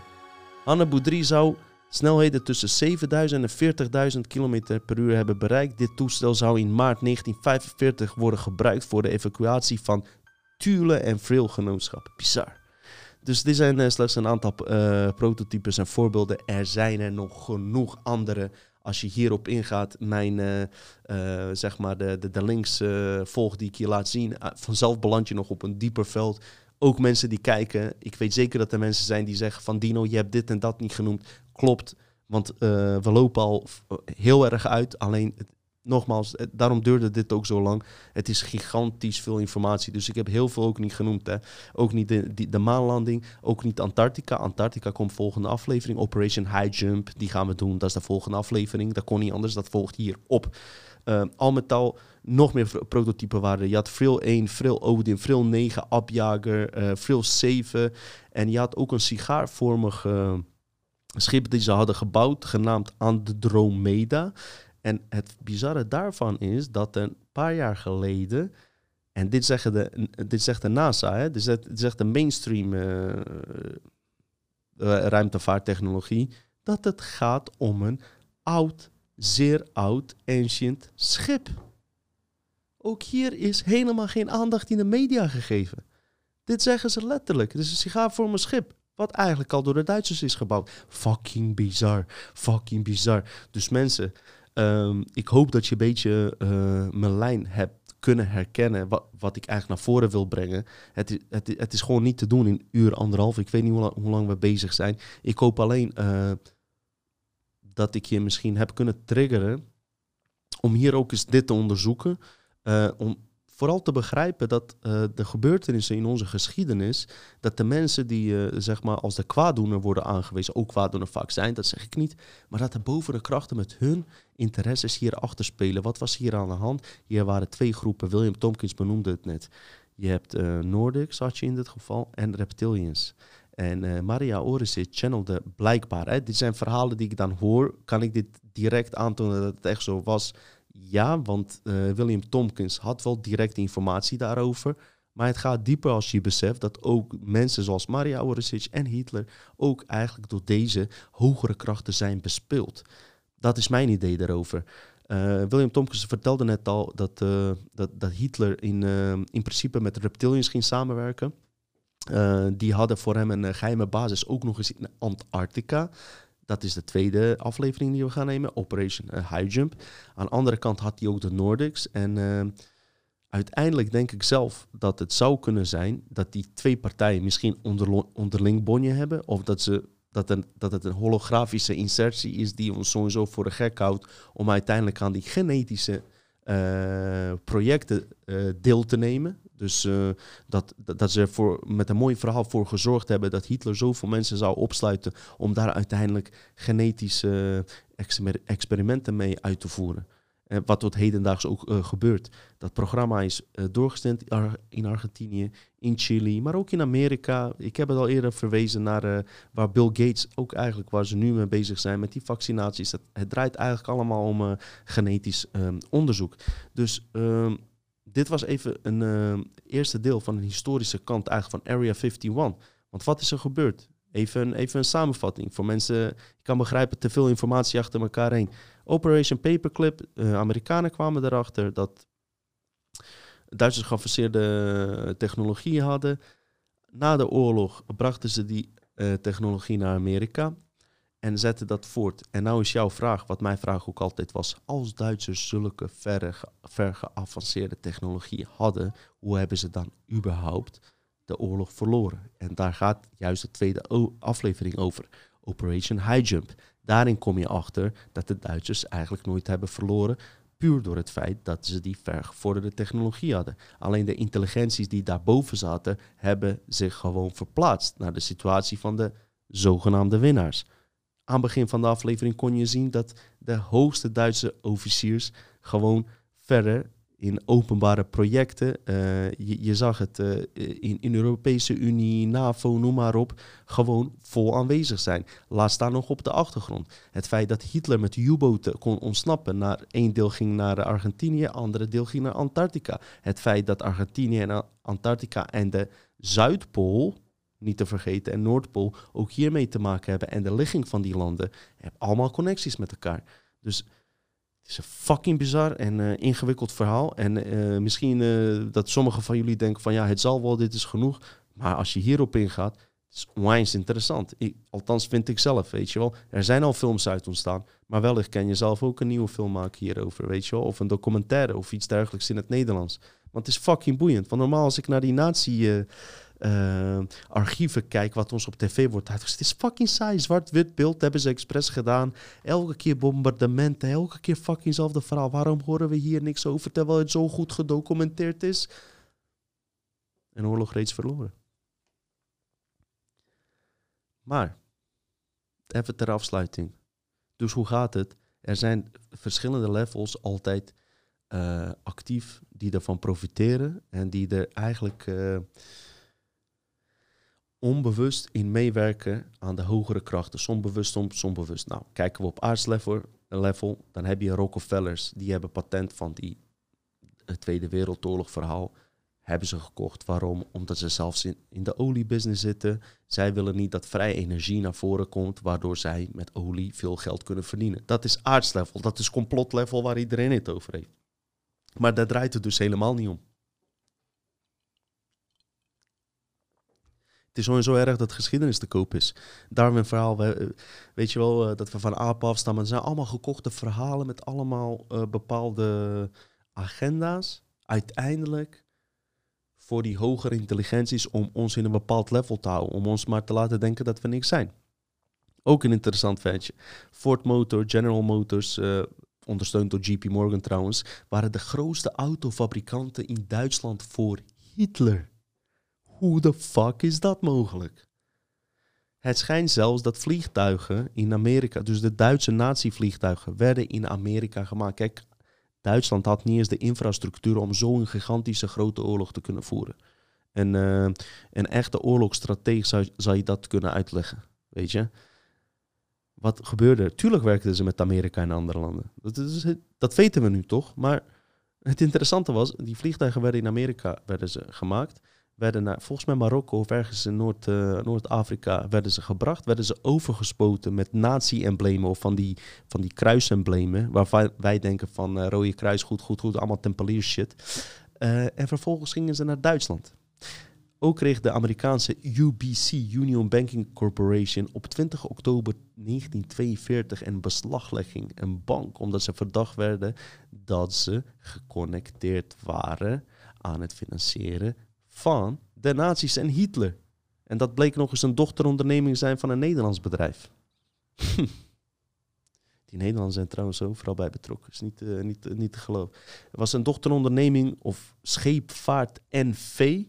Hanabu 3 zou snelheden tussen 7000 en 40.000 km per uur hebben bereikt. Dit toestel zou in maart 1945 worden gebruikt voor de evacuatie van Thule en Vril-genootschap. Bizar. Dus dit zijn uh, slechts een aantal uh, prototypes en voorbeelden. Er zijn er nog genoeg andere. Als je hierop ingaat, mijn, uh, zeg maar, de, de, links volg die ik je laat zien. vanzelf beland je nog op een dieper veld ook mensen die kijken. Ik weet zeker dat er mensen zijn die zeggen van Dino, je hebt dit en dat niet genoemd. Klopt, want we lopen al heel erg uit. Alleen, het, nogmaals, het, daarom duurde dit ook zo lang. Het is gigantisch veel informatie. Dus ik heb heel veel ook niet genoemd. Hè. Ook niet de, de maanlanding, ook niet Antarctica. Antarctica komt volgende aflevering. Operation High Jump, die gaan we doen. Dat is de volgende aflevering. Dat kon niet anders, dat volgt hier op. Uh, al met al nog meer prototypen waren. Je had Frill 1, Frill Odin, Frill 9, Abjager, uh, Frill 7. En je had ook een sigaarvormig uh, schip die ze hadden gebouwd, genaamd Andromeda. En het bizarre daarvan is dat een paar jaar geleden... En dit, zeggen de, dit zegt de NASA, hè? Dit, zegt, zegt de mainstream uh, ruimtevaarttechnologie... dat het gaat om een oud zeer oud, ancient schip. Ook hier is helemaal geen aandacht in de media gegeven. Dit zeggen ze letterlijk. Het is een sigaarvormig schip. Wat eigenlijk al door de Duitsers is gebouwd. Fucking bizar. Fucking bizar. Dus mensen, um, ik hoop dat je een beetje uh, mijn lijn hebt kunnen herkennen. Wat, wat ik eigenlijk naar voren wil brengen. Het, het, het is gewoon niet te doen in uur, anderhalf. Ik weet niet hoe lang, we bezig zijn. Ik hoop alleen uh, dat ik je misschien heb kunnen triggeren om hier ook eens dit te onderzoeken. Uh, om vooral te begrijpen dat uh, de gebeurtenissen in onze geschiedenis, dat de mensen die uh, zeg maar als de kwaaddoener worden aangewezen, ook kwaaddoener vaak zijn, dat zeg ik niet, maar dat de bovere krachten met hun interesses hier achter spelen. Wat was hier aan de hand? Hier waren twee groepen, William Tompkins benoemde het net. Je hebt uh, Nordics, had je in dit geval, en Reptilians. En uh, Maria Oresic channelde blijkbaar. Hè, dit zijn verhalen die ik dan hoor. Kan ik dit direct aantonen dat het echt zo was? Ja, want uh, William Tompkins had wel direct informatie daarover. Maar het gaat dieper als je beseft dat ook mensen zoals Maria Oresic en Hitler ook eigenlijk door deze hogere krachten zijn bespeeld. Dat is mijn idee daarover. Uh, William Tompkins vertelde net al dat, uh, dat, dat Hitler in, in principe met reptilians ging samenwerken. die hadden voor hem een geheime basis ook nog eens in Antarctica. Dat is de tweede aflevering die we gaan nemen, Operation High Jump. Aan de andere kant had hij ook de Nordics. En uiteindelijk denk ik zelf dat het zou kunnen zijn dat die twee partijen misschien onderling bonje hebben. Of dat, ze, dat, een, dat het een holografische insertie is die ons sowieso voor de gek houdt om uiteindelijk aan die genetische uh, projecten uh, deel te nemen. Dus uh, dat, dat, ze er voor, met een mooi verhaal voor gezorgd hebben dat Hitler zoveel mensen zou opsluiten om daar uiteindelijk genetische experimenten mee uit te voeren. Uh, wat tot hedendaags ook gebeurt. Dat programma is doorgestemd in Argentinië, in Chili, maar ook in Amerika. Ik heb het al eerder verwezen naar waar Bill Gates ook eigenlijk, waar ze nu mee bezig zijn met die vaccinaties. Het, draait eigenlijk allemaal om genetisch um, onderzoek. Dus um, dit was even een eerste deel van een historische kant eigenlijk van Area 51. Want wat is er gebeurd? Even, even een samenvatting voor mensen. Ik kan begrijpen, te veel informatie achter elkaar heen. Operation Paperclip, uh, Amerikanen kwamen erachter dat Duitsers geavanceerde technologie hadden. Na de oorlog brachten ze die technologie naar Amerika en zetten dat voort. En nou is jouw vraag, wat mijn vraag ook altijd was: als Duitsers zulke verre, ver geavanceerde technologie hadden, hoe hebben ze dan überhaupt de oorlog verloren? En daar gaat juist de tweede aflevering over: Operation High Jump. Daarin kom je achter dat de Duitsers eigenlijk nooit hebben verloren. Puur door het feit dat ze die vergevorderde technologie hadden. Alleen de intelligenties die daarboven zaten, hebben zich gewoon verplaatst naar de situatie van de zogenaamde winnaars. Aan het begin van de aflevering kon je zien dat de hoogste Duitse officiers gewoon verder in openbare projecten. Uh, je, zag het uh, in, in Europese Unie, NAVO, noem maar op, gewoon vol aanwezig zijn. Laat staan nog op de achtergrond. Het feit dat Hitler met U-boten kon ontsnappen. Naar, één deel ging naar Argentinië, andere deel ging naar Antarctica. Het feit dat Argentinië en Antarctica en de Zuidpool, niet te vergeten, en Noordpool ook hiermee te maken hebben. En de ligging van die landen, hebben allemaal connecties met elkaar. Dus het is een fucking bizar en uh, ingewikkeld verhaal. En uh, misschien uh, dat sommigen van jullie denken van ja, het zal wel, dit is genoeg. Maar als je hierop ingaat, het is onwijs interessant. Ik, althans vind ik zelf, weet je wel. Er zijn al films uit ontstaan, maar wellicht kan je zelf ook een nieuwe film maken hierover, weet je wel. Of een documentaire of iets dergelijks in het Nederlands. Want het is fucking boeiend. Want normaal als ik naar die nazi uh, archieven kijk wat ons op tv wordt uitgezonden. Het is fucking saai. Zwart-wit beeld hebben ze expres gedaan. Elke keer bombardementen. Elke keer fucking hetzelfde verhaal. Waarom horen we hier niks over terwijl het zo goed gedocumenteerd is? En oorlog reeds verloren. Maar, even ter afsluiting. Dus hoe gaat het? Er zijn verschillende levels altijd uh, actief die ervan profiteren en die er eigenlijk uh, onbewust in meewerken aan de hogere krachten. Soms bewust, soms onbewust. Nou, kijken we op aardslevel, level, dan heb je Rockefellers. Die hebben patent van die Tweede Wereldoorlog verhaal. Hebben ze gekocht. Waarom? Omdat ze zelfs in, in de oliebusiness zitten. Zij willen niet dat vrij energie naar voren komt, waardoor zij met olie veel geld kunnen verdienen. Dat is aardslevel. Dat is complotlevel waar iedereen het over heeft. Maar daar draait het dus helemaal niet om. Het is sowieso erg dat geschiedenis te koop is. Daarom een verhaal, eh, weet je wel, eh, dat we van apen afstammen. Het zijn allemaal gekochte verhalen met allemaal uh, bepaalde agenda's. Uiteindelijk voor die hogere intelligenties om ons in een bepaald level te houden. Om ons maar te laten denken dat we niks zijn. Ook een interessant feitje. Ford Motor, General Motors, ondersteund door JP Morgan trouwens, waren de grootste autofabrikanten in Duitsland voor Hitler. Hoe de fuck is dat mogelijk? Het schijnt zelfs dat vliegtuigen in Amerika, dus de Duitse nazi-vliegtuigen, werden in Amerika gemaakt. Kijk, Duitsland had niet eens de infrastructuur om zo'n gigantische grote oorlog te kunnen voeren. En uh, een echte oorlogsstrateeg zou, je dat kunnen uitleggen, weet je? Wat gebeurde? Tuurlijk werkten ze met Amerika en andere landen. Dat, dat weten we nu toch? Maar het interessante was, die vliegtuigen werden in Amerika werden ze gemaakt werden naar, volgens mij Marokko of ergens in Noord, uh, Noord-Afrika, werden ze gebracht. Werden ze overgespoten met nazi-emblemen of van die, van die kruisemblemen. Waarvan wij denken van uh, Rode Kruis, goed, goed, goed, allemaal tempeliers shit. Uh, en vervolgens gingen ze naar Duitsland. Ook kreeg de Amerikaanse UBC, Union Banking Corporation, op 20 oktober 1942 een beslaglegging, een bank, omdat ze verdacht werden dat ze geconnecteerd waren aan het financieren van de nazi's en Hitler. En dat bleek nog eens een dochteronderneming zijn van een Nederlands bedrijf. Die Nederlanders zijn trouwens overal bij betrokken. Is niet, uh, niet, uh, niet te geloven. Het was een dochteronderneming of scheepvaart NV.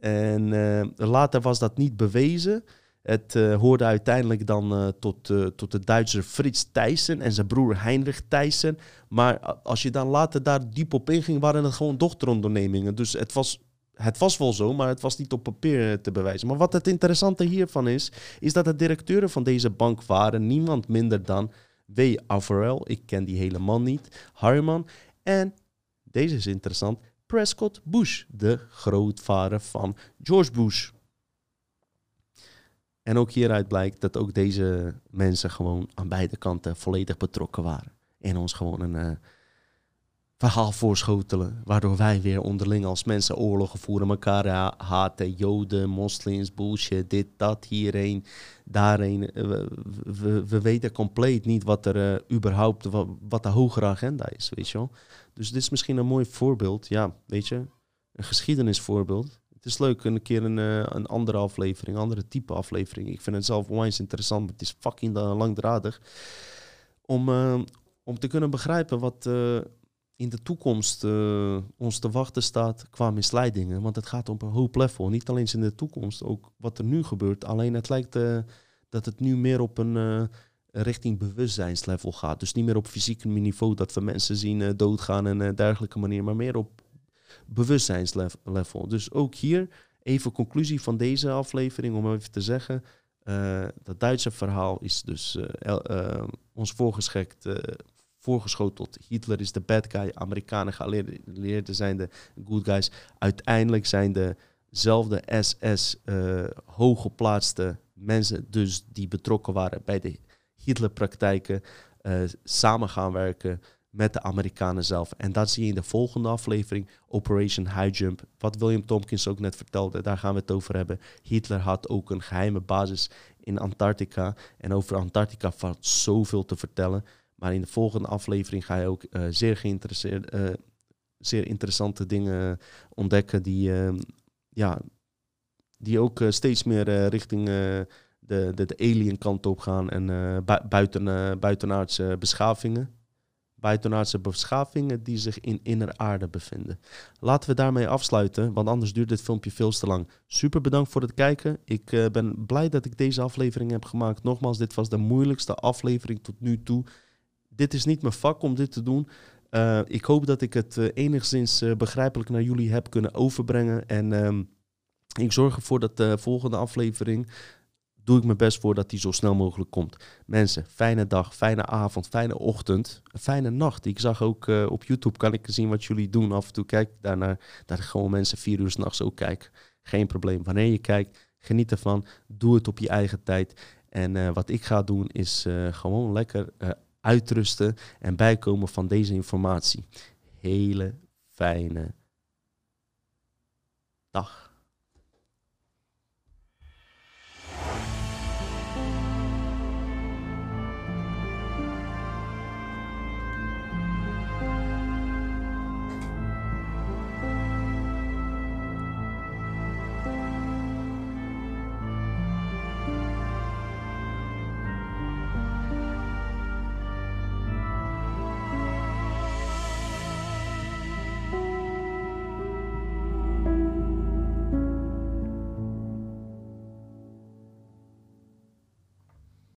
En uh, later was dat niet bewezen. Het hoorde uiteindelijk dan tot, tot de Duitser Frits Thijssen en zijn broer Heinrich Thijssen. Maar als je dan later daar diep op inging, waren het gewoon dochterondernemingen. Dus het was het was wel zo, maar het was niet op papier te bewijzen. Maar wat het interessante hiervan is, is dat de directeuren van deze bank waren niemand minder dan W. Averell, ik ken die helemaal niet, Harman en, deze is interessant, Prescott Bush, de grootvader van George Bush. En ook hieruit blijkt dat ook deze mensen gewoon aan beide kanten volledig betrokken waren. En ons gewoon een, uh, verhaal voorschotelen. Waardoor wij weer onderling als mensen oorlogen voeren, elkaar haten, joden, moslims, bullshit, dit, dat, hierheen, daarheen. Eh, we, we, we weten compleet niet wat er uh, überhaupt, wat, wat, de hogere agenda is, weet je wel. Dus dit is misschien een mooi voorbeeld, ja, weet je, een geschiedenisvoorbeeld. Het is leuk een keer een, uh, een andere aflevering, andere type aflevering. Ik vind het zelf onwijs interessant, het is fucking langdradig. Om, om te kunnen begrijpen wat in de toekomst uh, ons te wachten staat qua misleidingen. Want het gaat om een hoop level. Niet alleen in de toekomst, ook wat er nu gebeurt. Alleen het lijkt uh, dat het nu meer op een uh, richting bewustzijnslevel gaat. Dus niet meer op fysiek niveau dat we mensen zien doodgaan en dergelijke manier. Maar meer op bewustzijnslevel. Dus ook hier even conclusie van deze aflevering om even te zeggen. dat Duitse verhaal is dus ons voorgeschekt voorgeschoteld. Hitler is de bad guy, Amerikanen geallieerden zijn de good guys. Uiteindelijk zijn dezelfde SS uh, hooggeplaatste mensen, dus die betrokken waren bij de Hitlerpraktijken, uh, samen gaan werken met de Amerikanen zelf. En dat zie je in de volgende aflevering, Operation High Jump. Wat William Tompkins ook net vertelde, daar gaan we het over hebben. Hitler had ook een geheime basis in Antarctica. En over Antarctica valt zoveel te vertellen. Maar in de volgende aflevering ga je ook uh, zeer, geïnteresseerd, uh, zeer interessante dingen ontdekken die, uh, ja, die ook steeds meer richting de, de, de alien kant op gaan en buiten, buitenaardse beschavingen. Buitenaardse beschavingen die zich in inner aarde bevinden. Laten we daarmee afsluiten, want anders duurt dit filmpje veel te lang. Super bedankt voor het kijken. Ik ben blij dat ik deze aflevering heb gemaakt. Nogmaals, dit was de moeilijkste aflevering tot nu toe dit is niet mijn vak om dit te doen. Uh, ik hoop dat ik het uh, enigszins uh, begrijpelijk naar jullie heb kunnen overbrengen. En um, ik zorg ervoor dat de volgende aflevering. Doe ik mijn best voor dat die zo snel mogelijk komt. Mensen, fijne dag, fijne avond, fijne ochtend, fijne nacht. Ik zag ook op YouTube, kan ik zien wat jullie doen. Af en toe kijk daarnaar, dat gewoon mensen vier uur s'nachts ook kijken. Geen probleem. Wanneer je kijkt, geniet ervan. Doe het op je eigen tijd. En wat ik ga doen is gewoon lekker uitrusten en bijkomen van deze informatie. Hele fijne dag.